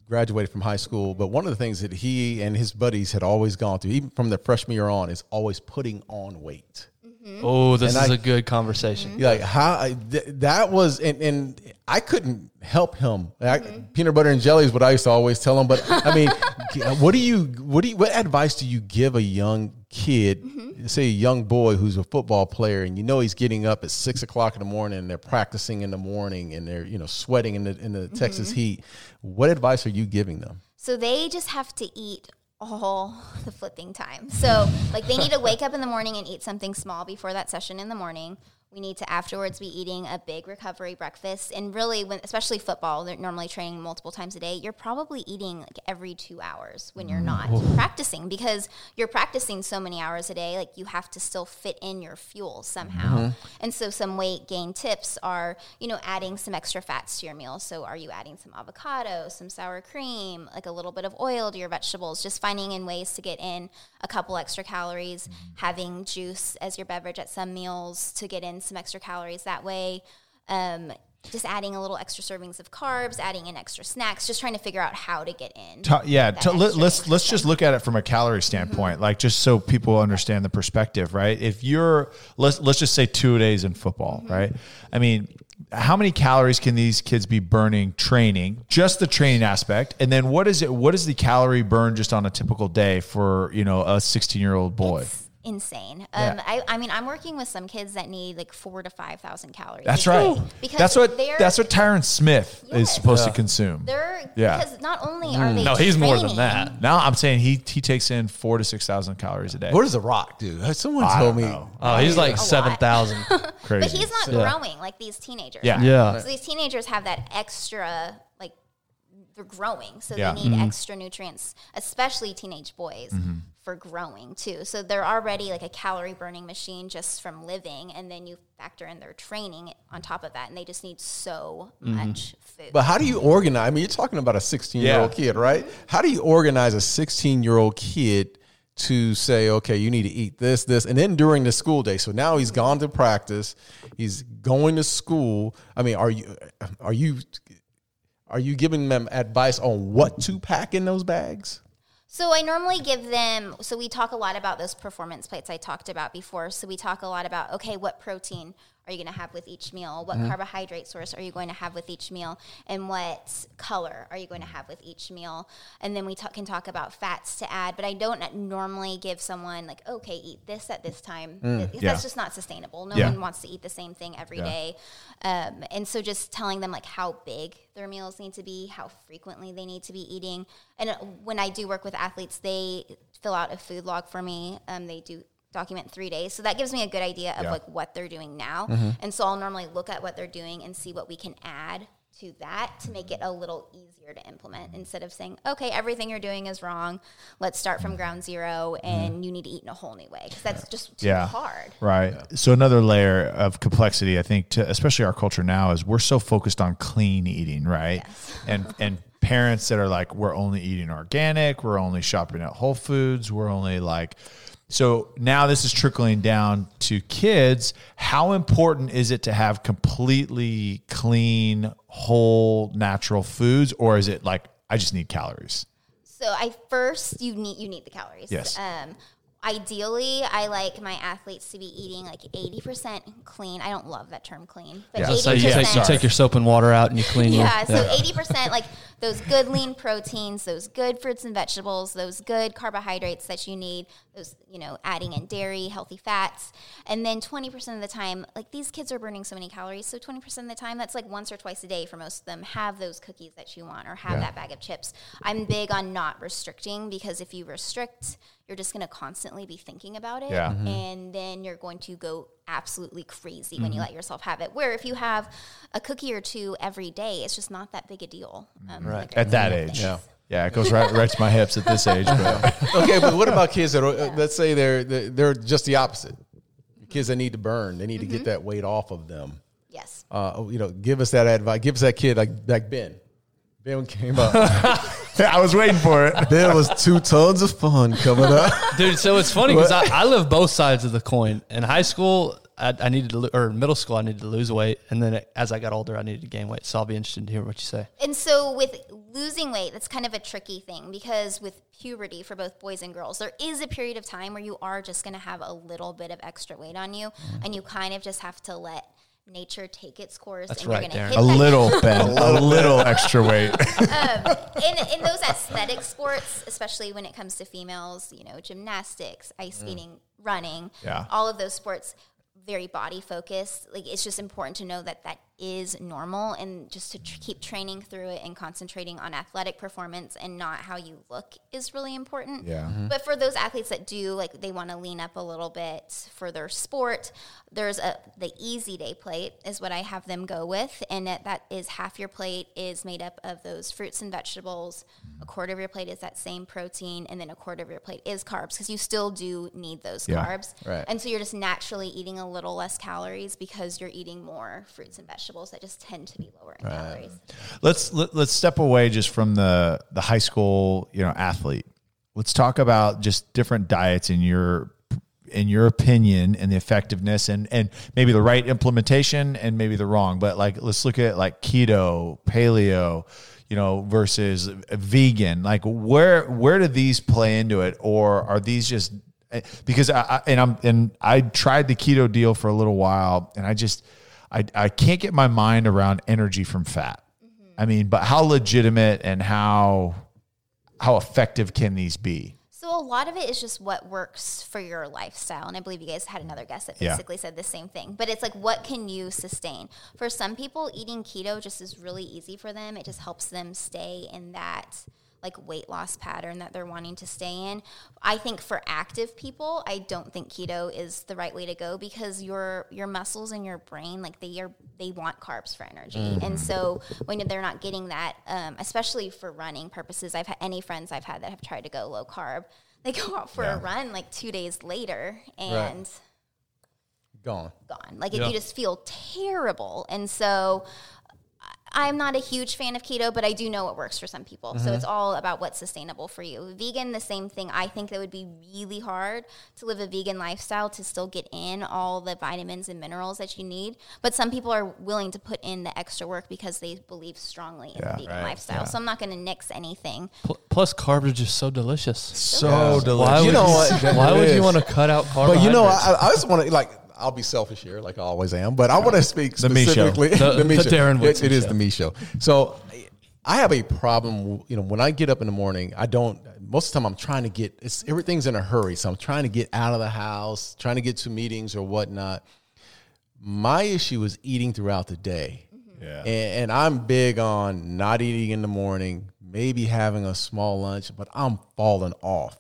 graduated from high school, but one of the things that he and his buddies had always gone through, even from their freshman year on, is always putting on weight. Mm-hmm. Oh, this And is I- a good conversation. Like how I, th- that was, and, and I couldn't help him. I, mm-hmm. Peanut butter and jelly is what I used to always tell him. But I mean, what do you, what do you, what advice do you give a young kid, mm-hmm. say a young boy who's a football player, and you know he's getting up at six o'clock in the morning, and they're practicing in the morning, and they're you know sweating in the in the Texas mm-hmm. heat. What advice are you giving them? So they just have to eat all the flipping time. So like they need to wake up in the morning and eat something small before that session in the morning. We need to afterwards be eating a big recovery breakfast. And really, when especially football, they're normally training multiple times a day. You're probably eating like every two hours when you're mm. not practicing because you're practicing so many hours a day. Like you have to still fit in your fuel somehow. Mm-hmm. And so, some weight gain tips are, you know, adding some extra fats to your meal. So, are you adding some avocado, some sour cream, like a little bit of oil to your vegetables? Just finding in ways to get in a couple extra calories, having juice as your beverage at some meals to get in some extra calories that way. Um, just adding a little extra servings of carbs, adding in extra snacks, just trying to figure out how to get in. Ta- yeah, ta- let, let's let's just look at it from a calorie standpoint, Mm-hmm. like just so people understand the perspective, right? If you're let's let's just say two days in football, Mm-hmm. right? I mean, how many calories can these kids be burning training? Just the training aspect, and then what is it? What is the calorie burn just on a typical day for you know a 16 year old boy? It's insane. Yeah. Um, I, I mean, I'm working with some kids that need like four to five thousand calories. That's right. because That's what that's what Tyron Smith is Yes. supposed to consume. they're Yeah. Mm. because not only are they No, he's more than that. Now I'm saying he he takes in four to six thousand calories a day. What does The Rock do? Someone I told me. know. Oh, he's like A seven thousand. Crazy. But he's not Yeah. growing like these teenagers. Yeah. Yeah. So these teenagers have that extra like they're growing, so Yeah. they Mm-hmm. need extra nutrients, especially teenage boys Mm-hmm. For growing too. So they're already like a calorie burning machine just from living, and then you factor in their training on top of that, and they just need so Mm-hmm. much food. But how do you organize? I mean, you're talking about a 16 year old kid, right? How do you organize a 16 year old kid to say, okay, you need to eat this, this, and then during the school day? So now he's gone to practice, he's going to school. I mean, are you are you are you giving them advice on what to pack in those bags? So I normally give them. So we talk a lot about those performance plates I talked about before. So we talk a lot about okay, what protein are you going to have with each meal? What carbohydrate source are you going to have with each meal? And what color are you going to have with each meal? And then we talk, can talk about fats to add. But I don't normally give someone like okay, eat this at this time. Yeah. That's just not sustainable. No Yeah. one wants to eat the same thing every Yeah. day. Um, and so just telling them like how big their meals need to be, how frequently they need to be eating. And uh, when I do work with athletes, they fill out a food log for me. Um, they do document three days. So that gives me a good idea of Yeah. like what they're doing now. Mm-hmm. And so I'll normally look at what they're doing and see what we can add to that to make it a little easier to implement instead of saying, okay, everything you're doing is wrong. Let's start from ground zero and mm-hmm. you need to eat in a whole new way because that's just too Yeah. hard. Right. So another layer of complexity, I think, to especially our culture now, is we're so focused on clean eating, right? And and parents that are like, we're only eating organic, we're only shopping at Whole Foods, we're only like. So now this is trickling down to kids. How important is it to have completely clean, whole, natural foods, or is it like I just need calories? So I first you need you need the calories. Yes. Um, ideally, I like my athletes to be eating like eighty percent clean. I don't love that term clean, but Yeah. eighty So you take, you take your soap and water out and you clean your yeah, so eighty percent like those good lean proteins, those good fruits and vegetables, those good carbohydrates that you need, those you know, adding in dairy, healthy fats, and then twenty percent of the time, like these kids are burning so many calories, so twenty percent of the time, that's like once or twice a day for most of them. Have those cookies that you want, or have Yeah. that bag of chips. I'm big on not restricting because if you restrict, you're just going to constantly be thinking about it, Yeah. Mhm. and then you're going to go absolutely crazy when you let yourself have it. Where if you have a cookie or two every day, it's just not that big a deal. Um, in the At that age. Yeah. Yeah, it goes right, right to my hips at this age. But okay, but what about kids that are, uh, let's say they're they're they're just the opposite. Kids that need to burn, they need to get that weight off of them. Yes. Uh, you know, give us that advice. Give us that kid like like Ben. Ben came up. I was waiting for it. there was two tons of fun coming up. Dude, so it's funny because I, I live both sides of the coin. In high school, I, I needed to, lo- or in middle school, I needed to lose weight, and then as I got older, I needed to gain weight. So I'll be interested to hear what you say. And so with losing weight, that's kind of a tricky thing because with puberty for both boys and girls, there is a period of time where you are just going to have a little bit of extra weight on you, mm-hmm. and you kind of just have to let nature take its course. That's and right, you're gonna Darren. hit A that little, Ben. A little extra weight. Um, in, in those aesthetic sports, especially when it comes to females, you know, gymnastics, ice mm. skating, running, Yeah. all of those sports, very body focused. Like it's just important to know that that is normal and just to tr- keep training through it and concentrating on athletic performance and not how you look is really important. Yeah. Mm-hmm. But for those athletes that do like they want to lean up a little bit for their sport, there's a the easy day plate is what I have them go with and that, that is half your plate is made up of those fruits and vegetables. A quarter of your plate is that same protein and then a quarter of your plate is carbs because you still do need those Yeah. carbs. Right. And so you're just naturally eating a little less calories because you're eating more fruits and vegetables that just tend to be lower in calories. let's let, let's step away just from the the high school you know athlete. Let's talk about just different diets in your in your opinion and the effectiveness and and maybe the right implementation and maybe the wrong. But like let's look at like keto paleo you know versus vegan. Like where where do these play into it? Or are these just eh, because I, I and I'm and I tried the keto deal for a little while and I just I I can't get my mind around energy from fat. I mean, but how legitimate and how how effective can these be? So a lot of it is just what works for your lifestyle, and I believe you guys had another guest that Yeah. basically said the same thing. But it's like, what can you sustain? For some people, eating keto just is really easy for them. It just helps them stay in that like weight loss pattern that they're wanting to stay in. I think for active people, I don't think keto is the right way to go because your your muscles and your brain like they are they want carbs for energy, and so when they're not getting that, um, especially for running purposes, I've had any friends I've had that have tried to go low carb. They go out for a run like two days later and Gone. gone. Like Yeah. you just feel terrible. And so I'm not a huge fan of keto, but I do know it works for some people. So mm-hmm. it's all about what's sustainable for you. Vegan, the same thing. I think that would be really hard to live a vegan lifestyle to still get in all the vitamins and minerals that you need. But some people are willing to put in the extra work because they believe strongly in Yeah. the vegan Right. lifestyle. So I'm not going to nix anything. Pl- Plus, carbs are just so delicious. So delicious. Why would You know you, what? why would you want to cut out carbs? But you know, I, I just want to like. I'll be selfish here, like I always am. But I want to speak The me show. specifically. The- me the show. Darren It- it is the me show. So I have a problem. You know, when I get up in the morning, I don't. Most of the time, I'm trying to get. It's everything's in a hurry, so I'm trying to get out of the house, trying to get to meetings or whatnot. My issue is eating throughout the day. Mm-hmm. Yeah. And, and I'm big on not eating in the morning, maybe having a small lunch, but I'm falling off.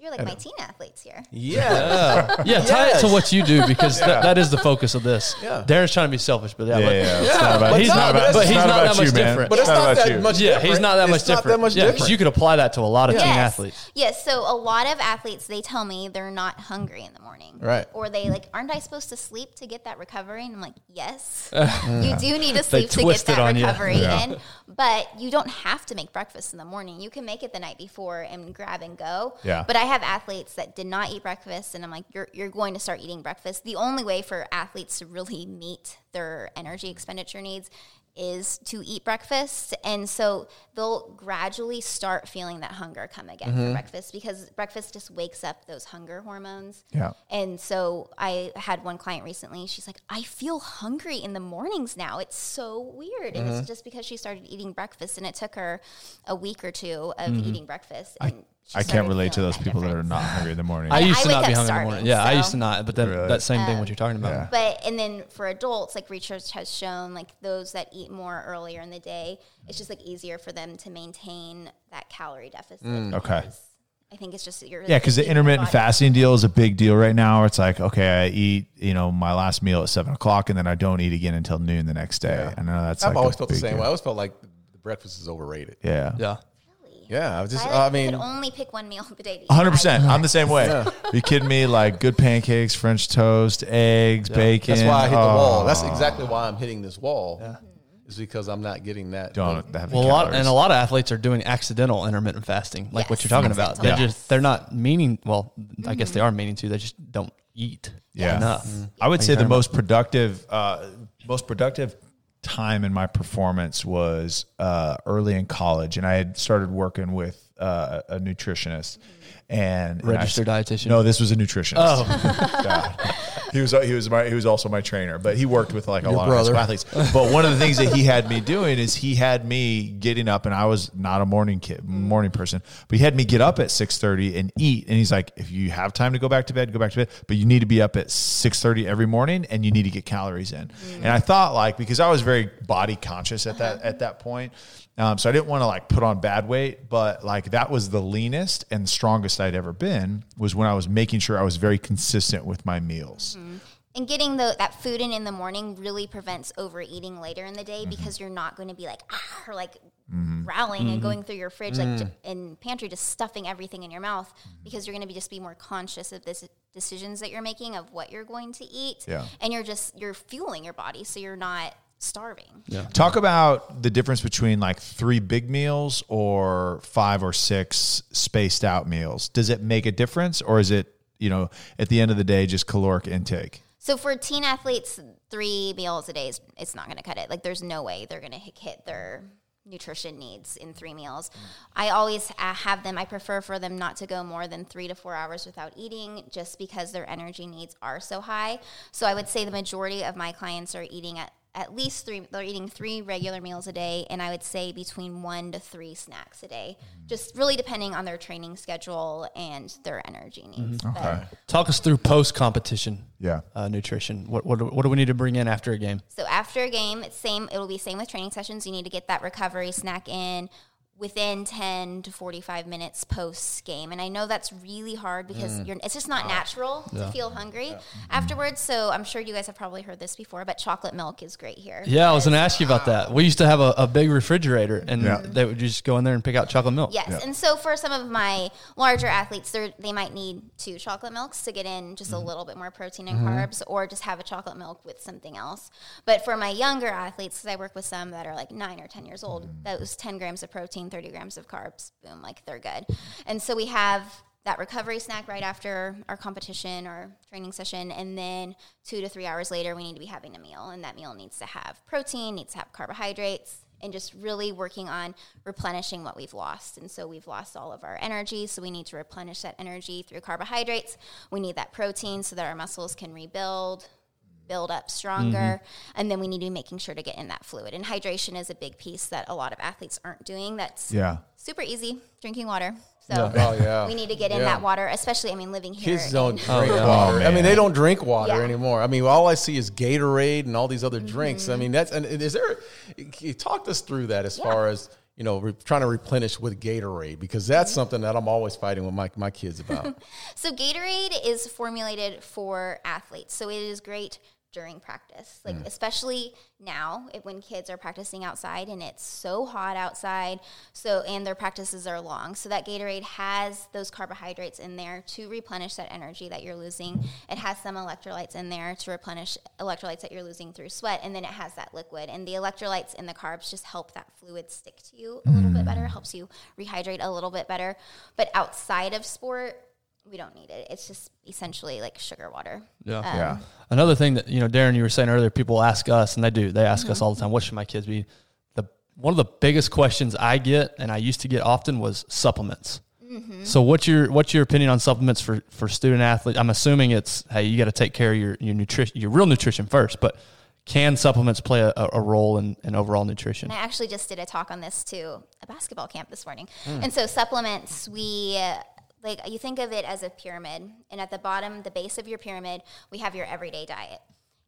So you're like my teen athletes here. Yeah. Yeah, tie it to what you do because that, that is the focus of this. Yeah. Darren's trying to be selfish, but yeah, Yeah, but, yeah. It's Yeah, not about- but it's no, not but about- it's but he's not not about that much you, man. different. But it's not not about that you. much yeah, different. he's not that much It's not different. that much yeah, different. because you could apply that to a lot of teen athletes. Yes. So a lot of athletes, they tell me they're not hungry in the morning. Right. Or they like, aren't I supposed to sleep to get that recovery? And I'm like, yes, you do need to sleep to get twist it that on you. recovery Yeah. in. But you don't have to make breakfast in the morning. You can make it the night before and grab and go. Yeah. But I have athletes that did not eat breakfast, and I'm like, you're you're going to start eating breakfast. The only way for athletes to really meet their energy expenditure needs is to eat breakfast and so they'll gradually start feeling that hunger come again Mm-hmm. for breakfast because breakfast just wakes up those hunger hormones Yeah. and so i had one client recently she's like i feel hungry in the mornings now it's so weird and Mm-hmm. it's just because she started eating breakfast and it took her a week or two of eating breakfast and Mm-hmm. I can't relate to those that people that are not hungry in the morning. I used to wake not be up hungry in the morning. Yeah, I used to not, but then Really? that same thing what you're talking about. Yeah. But and then for adults, like research has shown, like those that eat more earlier in the day, it's just like easier for them to maintain that calorie deficit. Mm. Okay. I think it's just you're Yeah, because the intermittent body. fasting deal is a big deal right now. It's like, okay, I eat, you know, my last meal at seven o'clock, and then I don't eat again until noon the next day. I know that's. I've like always felt the same deal. way. I always felt like the breakfast is overrated. Yeah, Yeah. Yeah, I was just. I, I mean, could only pick one meal of the day. hundred percent. I- I'm the same way. Are you kidding me? Like good pancakes, French toast, eggs, bacon. that's why I hit the wall. Oh, That's exactly why I'm hitting this wall. Is because I'm not getting that. don't have the Well, a lot and a lot of athletes are doing accidental intermittent fasting, like what you're talking about. They're just they're not meaning. Well, I guess they are meaning to. They just don't eat Yeah. enough. I would say the most productive, uh, most productive time in my performance was uh, early in college, and I had started working with uh, a nutritionist and and I- Registered dietitian? No, this was a nutritionist. Oh, God. He was he was my he was also my trainer, but he worked with like a lot brother. of athletes. But one of the things that he had me doing is he had me getting up, and I was not a morning kid, morning person, but he had me get up at six thirty and eat. And he's like, if you have time to go back to bed, go back to bed, but you need to be up at six thirty every morning, and you need to get calories in. Mm. And I thought like because I was very body conscious at that at that point. Um, so I didn't want to like put on bad weight, but like that was the leanest and strongest I'd ever been was when I was making sure I was very consistent with my meals. Mm-hmm. And getting the, that food in in the morning really prevents overeating later in the day mm-hmm. because you're not going to be like ah, or like mm-hmm. growling and going through your fridge like j- mm. and pantry just stuffing everything in your mouth because you're going to be just be more conscious of this decisions that you're making of what you're going to eat. Yeah. and you're just you're fueling your body so you're not starving. Talk about the difference between like three big meals or five or six spaced out meals. Does it make a difference or is it, you know, at the end of the day, just caloric intake? So for teen athletes, three meals a day is it's not going to cut it. Like there's no way they're going to hit their nutrition needs in three meals. I always uh, have them. I prefer for them not to go more than three to four hours without eating, just because their energy needs are so high. So I would say the majority of my clients are eating at at least three they're eating three regular meals a day and i would say between one to three snacks a day just really depending on their training schedule and their energy needs But- Talk us through post competition. Yeah. Uh, nutrition. What, what do- what do we need to bring in after a game? So after a game, it's same. It will be same with training sessions. You need to get that recovery snack in within 10 to 45 minutes post game. And I know that's really hard because mm. you're it's just not uh, natural to feel hungry mm-hmm. afterwards. So I'm sure you guys have probably heard this before, but chocolate milk is great here. Yeah, I was going to ask you about that. We used to have a, a big refrigerator, and Yeah. they would just go in there and pick out chocolate milk. Yes, and so for some of my larger athletes, they they might need two chocolate milks to get in just a mm-hmm. little bit more protein and mm-hmm. carbs, or just have a chocolate milk with something else. But for my younger athletes, because I work with some that are like nine or ten years old, mm. those ten grams of protein, thirty grams of carbs, boom, like they're good. And so we have that recovery snack right after our competition or training session, and then two to three hours later, we need to be having a meal, and that meal needs to have protein, needs to have carbohydrates, and just really working on replenishing what we've lost. And so we've lost all of our energy, so we need to replenish that energy through carbohydrates. We need that protein so that our muscles can rebuild, build up stronger, and then we need to be making sure to get in that fluid. And hydration is a big piece that a lot of athletes aren't doing. That's Yeah. super easy, drinking water. So Oh, yeah. we need to get in Yeah. that water, especially I mean living here. Kids don't in- drink yeah. water. Oh, I mean, they don't drink water Yeah. anymore. I mean, all I see is Gatorade and all these other drinks. Mm-hmm. I mean, that's and is there? You talked us through that as far as you know, re, trying to replenish with Gatorade because that's something that I'm always fighting with my my kids about. So Gatorade is formulated for athletes. So it is great during practice, like mm. especially now it, when kids are practicing outside and it's so hot outside. So and their practices are long. So that Gatorade has those carbohydrates in there to replenish that energy that you're losing. It has some electrolytes in there to replenish electrolytes that you're losing through sweat, and then it has that liquid. And the electrolytes and the carbs just help that fluid stick to you a little bit better. Mm. Helps you rehydrate a little bit better. But outside of sport we don't need it. It's just essentially like sugar water. Yeah. Um, Yeah. Another thing that you know, Darren, you were saying earlier, people ask us, and they do. They ask us all the time, "What should my kids be?" The one of the biggest questions I get, and I used to get often, was supplements. So, what's your what's your opinion on supplements for for student athletes? I'm assuming it's hey, you got to take care of your your nutrition, your real nutrition first, but can supplements play a, a role in, in overall nutrition? And I actually just did a talk on this to a basketball camp this morning. And so supplements, we uh, like you think of it as a pyramid, and at the bottom, the base of your pyramid, we have your everyday diet.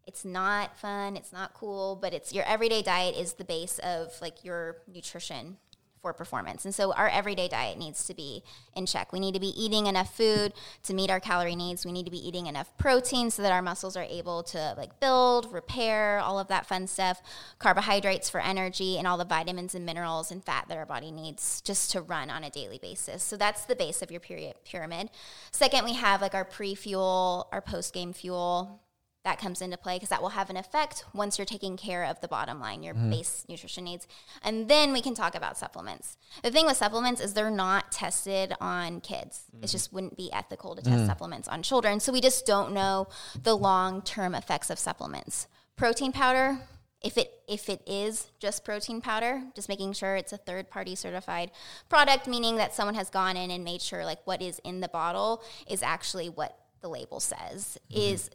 It's not fun, it's not cool, but it's your everyday diet is the base of like your nutrition for performance. And so our everyday diet needs to be in check. We need to be eating enough food to meet our calorie needs. We need to be eating enough protein so that our muscles are able to like build, repair, all of that fun stuff. Carbohydrates for energy and all the vitamins and minerals and fat that our body needs just to run on a daily basis. So that's the base of your period pyramid. Second, we have like our pre-fuel, our post-game fuel, that comes into play because that will have an effect once you're taking care of the bottom line, your mm-hmm. base nutrition needs. And then we can talk about supplements. The thing with supplements is they're not tested on kids. It mm-hmm. just wouldn't be ethical to test mm. supplements on children. So we just don't know the long term effects of supplements. Protein powder, if it if it is just protein powder, just making sure it's a third party certified product, meaning that someone has gone in and made sure like what is in the bottle is actually what the label says, mm-hmm. is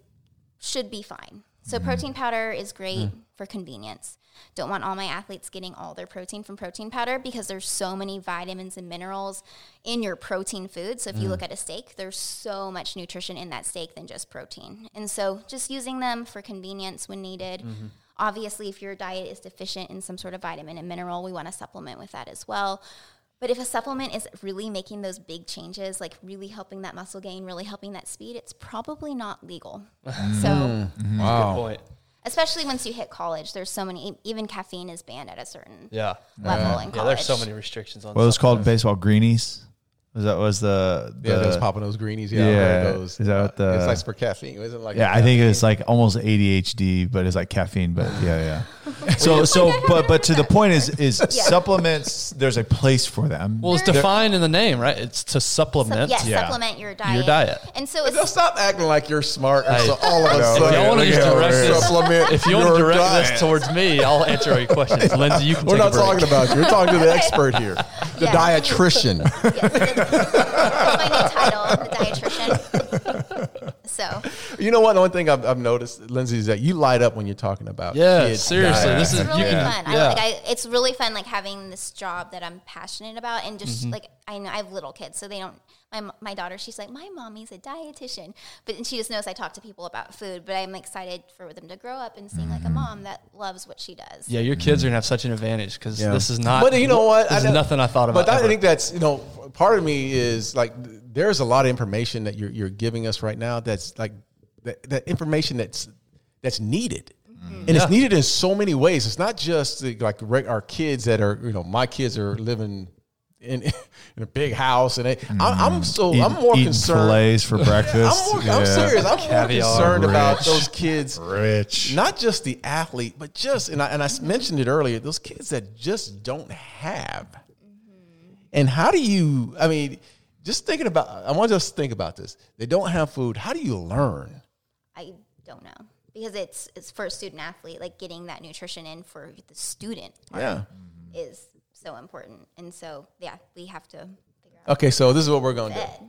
should be fine. So mm-hmm. protein powder is great mm. for convenience. Don't want all my athletes getting all their protein from protein powder because there's so many vitamins and minerals in your protein food. So if you mm. look at a steak, there's so much nutrition in that steak than just protein. And so just using them for convenience when needed. Mm-hmm. Obviously, if your diet is deficient in some sort of vitamin and mineral, we want to supplement with that as well. But if a supplement is really making those big changes, like really helping that muscle gain, really helping that speed, it's probably not legal. Mm-hmm. So, mm-hmm. Good point. especially once you hit college, there's so many, even caffeine is banned at a certain Yeah. level in college. Yeah, there's so many restrictions on What was called baseball greenies? Was that was the, the Yeah, those popping those greenies. Yeah, Yeah, those. is that what uh, the- It's like for caffeine. Isn't it like Yeah, I think it's like almost ADHD, but it's like caffeine. But yeah, yeah. So, so, but, but to the point is, is supplements. There's a place for them. Well, it's defined in the name, right? It's to supplement. yes, Yeah. supplement your diet. Your diet. And so Don't it's, stop acting like you're smart. And Hey. so all of a No, sudden, look y'all wanna just direct this- supplement. If you want to direct diet. this towards me, I'll answer all your questions. Lindsay, you can We're take not a break. talking about you. We're talking to the expert here, the Yeah. Diatrician. that's my new title, the dietitian. so, You know what? The one thing I've, I've noticed, Lindsay, is that you light up when you're talking about. Yeah, kids' seriously, diet. this is- it's really you can- fun. I, yeah. like, I, it's really fun, like having this job that I'm passionate about, and just Mm-hmm. like I know I have little kids, so they don't. My my daughter, she's like, my mommy's a dietitian, but and she just knows I talk to people about food. But I'm excited for them to grow up and seeing like Mm-hmm. a mom that loves what she does. Yeah, your kids are gonna have such an advantage because Yeah. this is not. But you know what? This is nothing I thought about. But I ever. think that's you know part of me is like there's a lot of information that you're you're giving us right now that's like that, that information that's that's needed. And Yeah. it's needed in so many ways. It's not just like our kids that are, you know, my kids are living in in a big house, and they, I, I'm mm-hmm. so I'm more Eating concerned. fillets for breakfast. I'm, more, Yeah. I'm serious. I'm more Caviar. concerned about those kids Rich. not just the athlete, but just and I, and I mentioned it earlier, those kids that just don't have. Mm-hmm. And how do you? I mean, just thinking about. I want us to think about this. They don't have food. How do you learn? I don't know because it's it's for a student athlete, like getting that nutrition in for the student part Yeah. is so important. And so yeah, we have to figure out Okay, so this is what we're gonna do.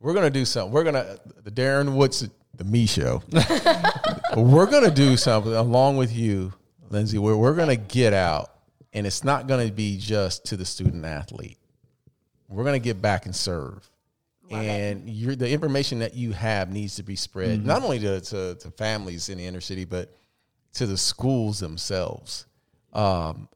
We're gonna do something. We're gonna the Darren Woods the me show. We're gonna do something along with you, Lindsay. Where we're gonna get out, and it's not gonna be just to the student athlete. We're gonna get back and serve. and you're, the information that you have needs to be spread not only to, to, to families in the inner city, but to the schools themselves. Um,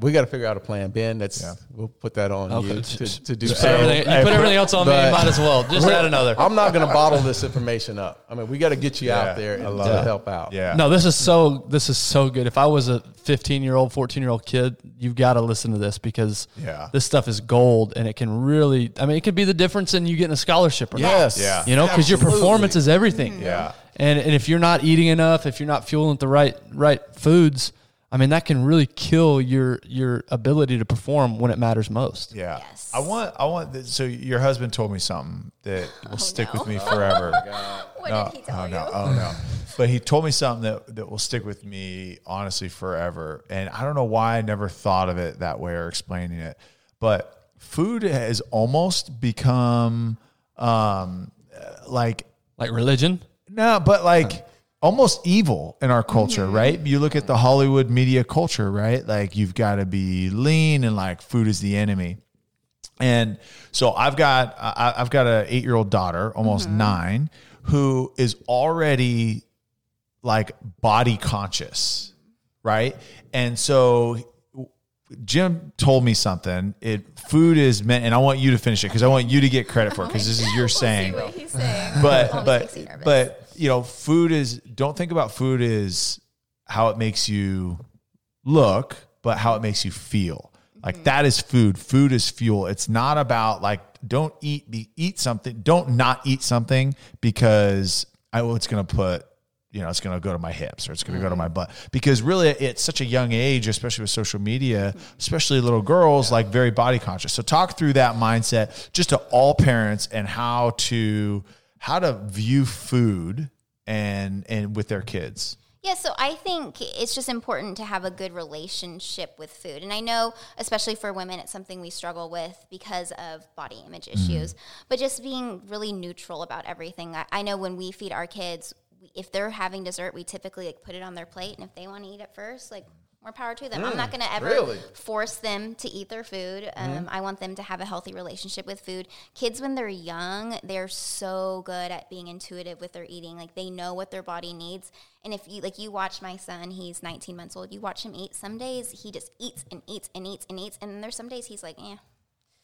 we got to figure out a plan, Ben. That's yeah. we'll put that on Okay. you to, to do Put so. everything, you put everything else on me. but- You might as well just add another. I'm not going to bottle this information up. I mean, we got to get you Yeah, out there and to help out. Yeah. No, this is so this is so good. If I was a 15 year old, 14 year old kid, you've got to listen to this because Yeah. this stuff is gold and it can really. I mean, it could be the difference in you getting a scholarship or Yes. not. Yeah. You know, because your performance is everything. Yeah. And and if you're not eating enough, if you're not fueling the right right foods, I mean, that can really kill your your ability to perform when it matters most. Yeah. Yes. I want, I want, th- so your husband told me something that will stick no. with me forever. What no, did he tell oh, you? no, oh no. But he told me something that, that will stick with me honestly forever. And I don't know why I never thought of it that way or explaining it. But food has almost become um, like Like religion. no, but like almost evil in our culture, Mm-hmm. right? You look at the Hollywood media culture, right? Like you've got to be lean and like food is the enemy. And so I've got I, I've got an eight year old daughter, almost Mm-hmm. nine, who is already like body conscious, right? And so Jim told me something. It food is meant, and I want you to finish it because I want you to get credit for it because this is your saying saying. but but makes me nervous. but you know food is don't think about food is how it makes you look but how it makes you feel. Like that is food. Food is fuel. It's not about like don't eat be eat something. Don't not eat something because i well, it's going to put you know it's going to go to my hips or it's going to go to my mm-hmm. butt. Because really at such a young age especially with social media especially little girls like very body conscious. So talk through that mindset just to all parents and how to how to view food and and with their kids Yeah, so I think it's just important to have a good relationship with food. And I know, especially for women, it's something we struggle with because of body image mm-hmm. issues. But just being really neutral about everything. I, I know when we feed our kids, if they're having dessert, we typically like put it on their plate, and if they want to eat it first, like more power to them. I'm not going to ever really? force them to eat their food. Um, I want them to have a healthy relationship with food. Kids, when they're young, they're so good at being intuitive with their eating. Like they know what their body needs. And if you like, you watch my son. He's 19 months old. You watch him eat. Some days he just eats and eats and eats and eats, and then there's some days he's like, eh.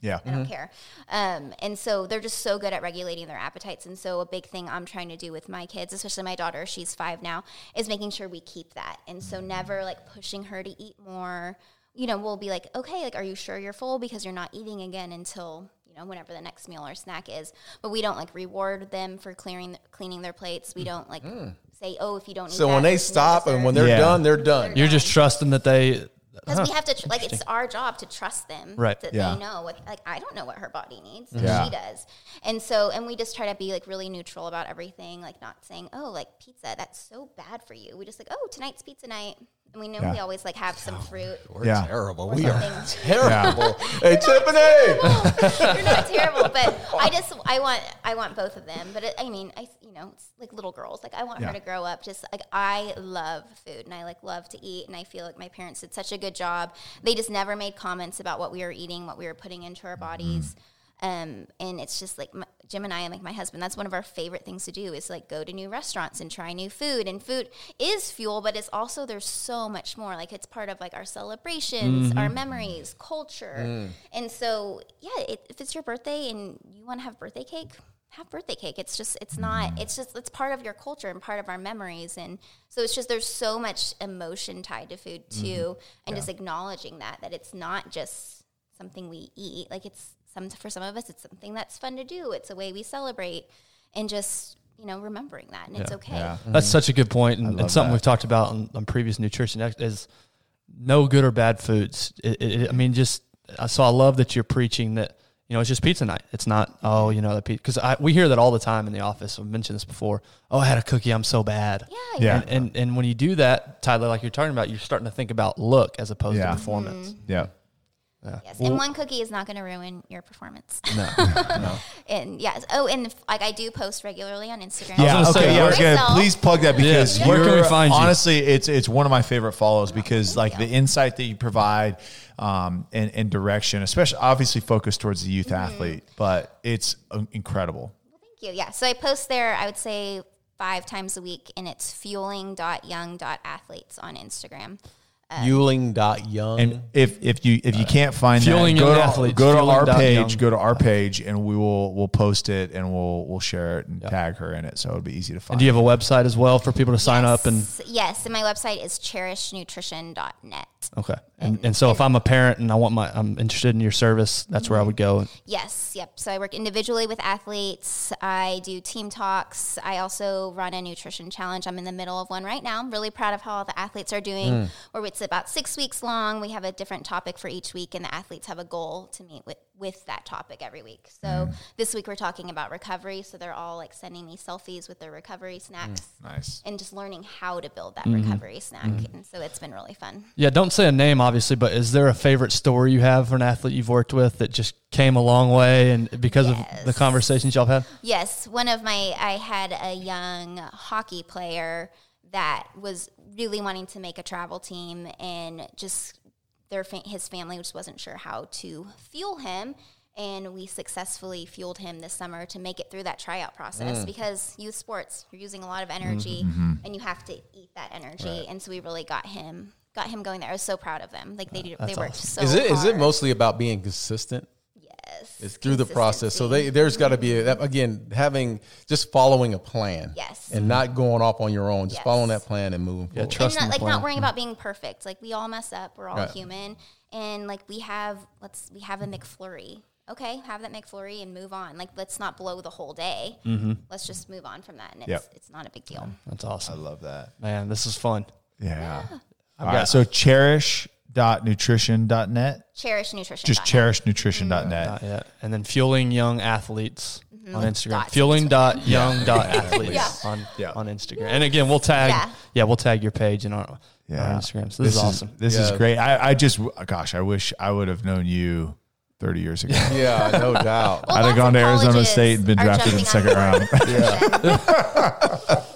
Yeah. I don't care. Um, and so they're just so good at regulating their appetites. And so a big thing I'm trying to do with my kids, especially my daughter, she's five now, is making sure we keep that. And so never like pushing her to eat more. You know, we'll be like, okay, like, are you sure you're full? Because you're not eating again until you know whenever the next meal or snack is. But we don't like reward them for clearing cleaning their plates. We don't like say, oh, if you don't. eat So that, when they there's no stop and when they're Yeah. done, they're done. You're just trusting that they. Because we have to tr- like it's our job to trust them Right. that Yeah. they know what like i don't know what her body needs Yeah. she does and so and we just try to be like really neutral about everything like not saying oh like pizza that's so bad for you we just like oh tonight's pizza night we know Yeah. we always like have some oh, fruit We're Yeah. terrible. or We are something. terrible. Hey, Tiffany. You're not terrible, but I just I want I want both of them. But it, I mean, I you know it's like little girls. Like I want Yeah. her to grow up just like I love food and I like love to eat and I feel like my parents did such a good job. They just never made comments about what we were eating, what we were putting into our bodies. Mm. Um, and it's just like my, Jim and I, and like my husband, that's one of our favorite things to do is like go to new restaurants and try new food. And food is fuel, but it's also there's so much more. Like it's part of like our celebrations, our mm-hmm. memories, culture. Mm. And so, yeah, it, if it's your birthday and you want to have birthday cake, have birthday cake. It's just it's not it's just it's part of your culture and part of our memories. And so it's just there's so much emotion tied to food too, mm-hmm. and just acknowledging that that it's not just something we eat. Like it's some for some of us, it's something that's fun to do. It's a way we celebrate, and just you know remembering that, and it's okay. Yeah. That's such a good point, and, and something that. we've talked about on, on previous nutrition is no good or bad foods. It, it, I mean, just uh, so I love that you're preaching that you know it's just pizza night. It's not oh you know the pizza because we hear that all the time in the office. I've mentioned this before. Oh, I had a cookie. I'm so bad. Yeah, Yeah. And, and and when you do that, Tyler, like you're talking about, you're starting to think about look as opposed Yeah. to performance. Yeah. Yes, and one cookie is not going to ruin your performance. No, and yes, oh, and if, like I do post regularly on Instagram. Yeah. Okay. say, yeah. I was gonna please plug that because Yeah. Where can we you're- find you? honestly, it's it's one of my favorite follows because like the insight that you provide um, and, and direction, especially obviously focused towards the youth Mm-hmm. athlete, but it's uh, incredible. Thank you. Yeah. So I post there, I would say five times a week, and it's fueling.young.athletes on Instagram. Yuling.young. And if if you if you can't find Fueling that, go to, Athletes, go to Fueling our dot page, Young. go to our page, and we will we'll post it and we'll we'll share it and tag her in it, so it'll be easy to find. and do you have a website as well for people to sign up and Yes. yes, and my website is cherishnutrition.net. okay, and, and so if I'm a parent and I want my I'm interested in your service, that's where I would go. Mm-hmm. Yes, yep. So I work individually with athletes. I do team talks. I also run a nutrition challenge. I'm in the middle of one right now. I'm really proud of how all the athletes are doing. Mm. Where it's about six weeks long. We have a different topic for each week, and the athletes have a goal to meet with with that topic every week. So mm. this week we're talking about recovery. So they're all like sending me selfies with their recovery mm, snacks. nice. And just learning how to build that mm-hmm. recovery snack. Mm-hmm. And so it's been really fun. Yeah, don't say a name, obviously, but is there a favorite story you have for an athlete you've worked with that just came a long way and because of the Yes. conversations y'all have had? Yes, one of my I had a young hockey player that was really wanting to make a travel team and just their fa- his family just wasn't sure how to fuel him and we successfully fueled him this summer to make it through that tryout process mm. because youth sports you're using a lot of mm-hmm, energy mm-hmm. and you have to eat that energy and so we really got him got him going there. I was so proud of them. Like they do, they worked so is it is it hard. mostly about being consistent? Yes. It's through the process. So they, there's got to be a, again having just following a plan. Yes. And not going off on your own. Just Yes. following that plan and moving forward. trust- and in not, the like plan. not worrying about mm. being perfect. Like we all mess up. We're all Right. human, and like we have let's we have a McFlurry. Okay, have that McFlurry and move on. Like let's not blow the whole day. Mm-hmm. Let's just move on from that, and it's Yep. it's not a big deal. That's awesome. I love that. Man, this is fun. Yeah. All got- right. So cherish.nutrition.net. Cherish nutrition. Just cherishnutrition.net. Not yet. And then fueling young athletes on Instagram. Mm-hmm. Dot. Fueling dot young dot athletes Yeah. on Yeah. on Instagram. And again, we'll tag yeah, Yeah. we'll tag your page in our, Yeah. our Instagram. So this, is awesome. This is great. I, I just, gosh, I wish I would have known you 30 years ago. Yeah, no doubt. Well, I'd have gone to Arizona State and been drafted in the second on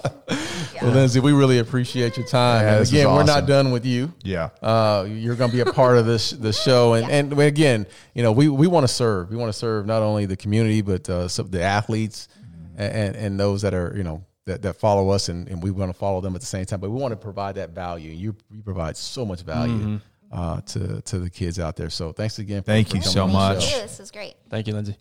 round. Board. Well, Lindsay, we really appreciate your time. Yeah, and again, was we're not done with you. Yeah. Uh, you're going to be a part of this the show, and and again, you know, we we want to serve. We want to serve not only the community but uh, some, the athletes and and those that are you know that, that follow us, and, and we want to follow them at the same time. But we want to provide that value. You you provide so much value uh, to to the kids out there. So thanks again. For, Thank for you so much. show. Thank you. This is great. Thank you, Lindsay.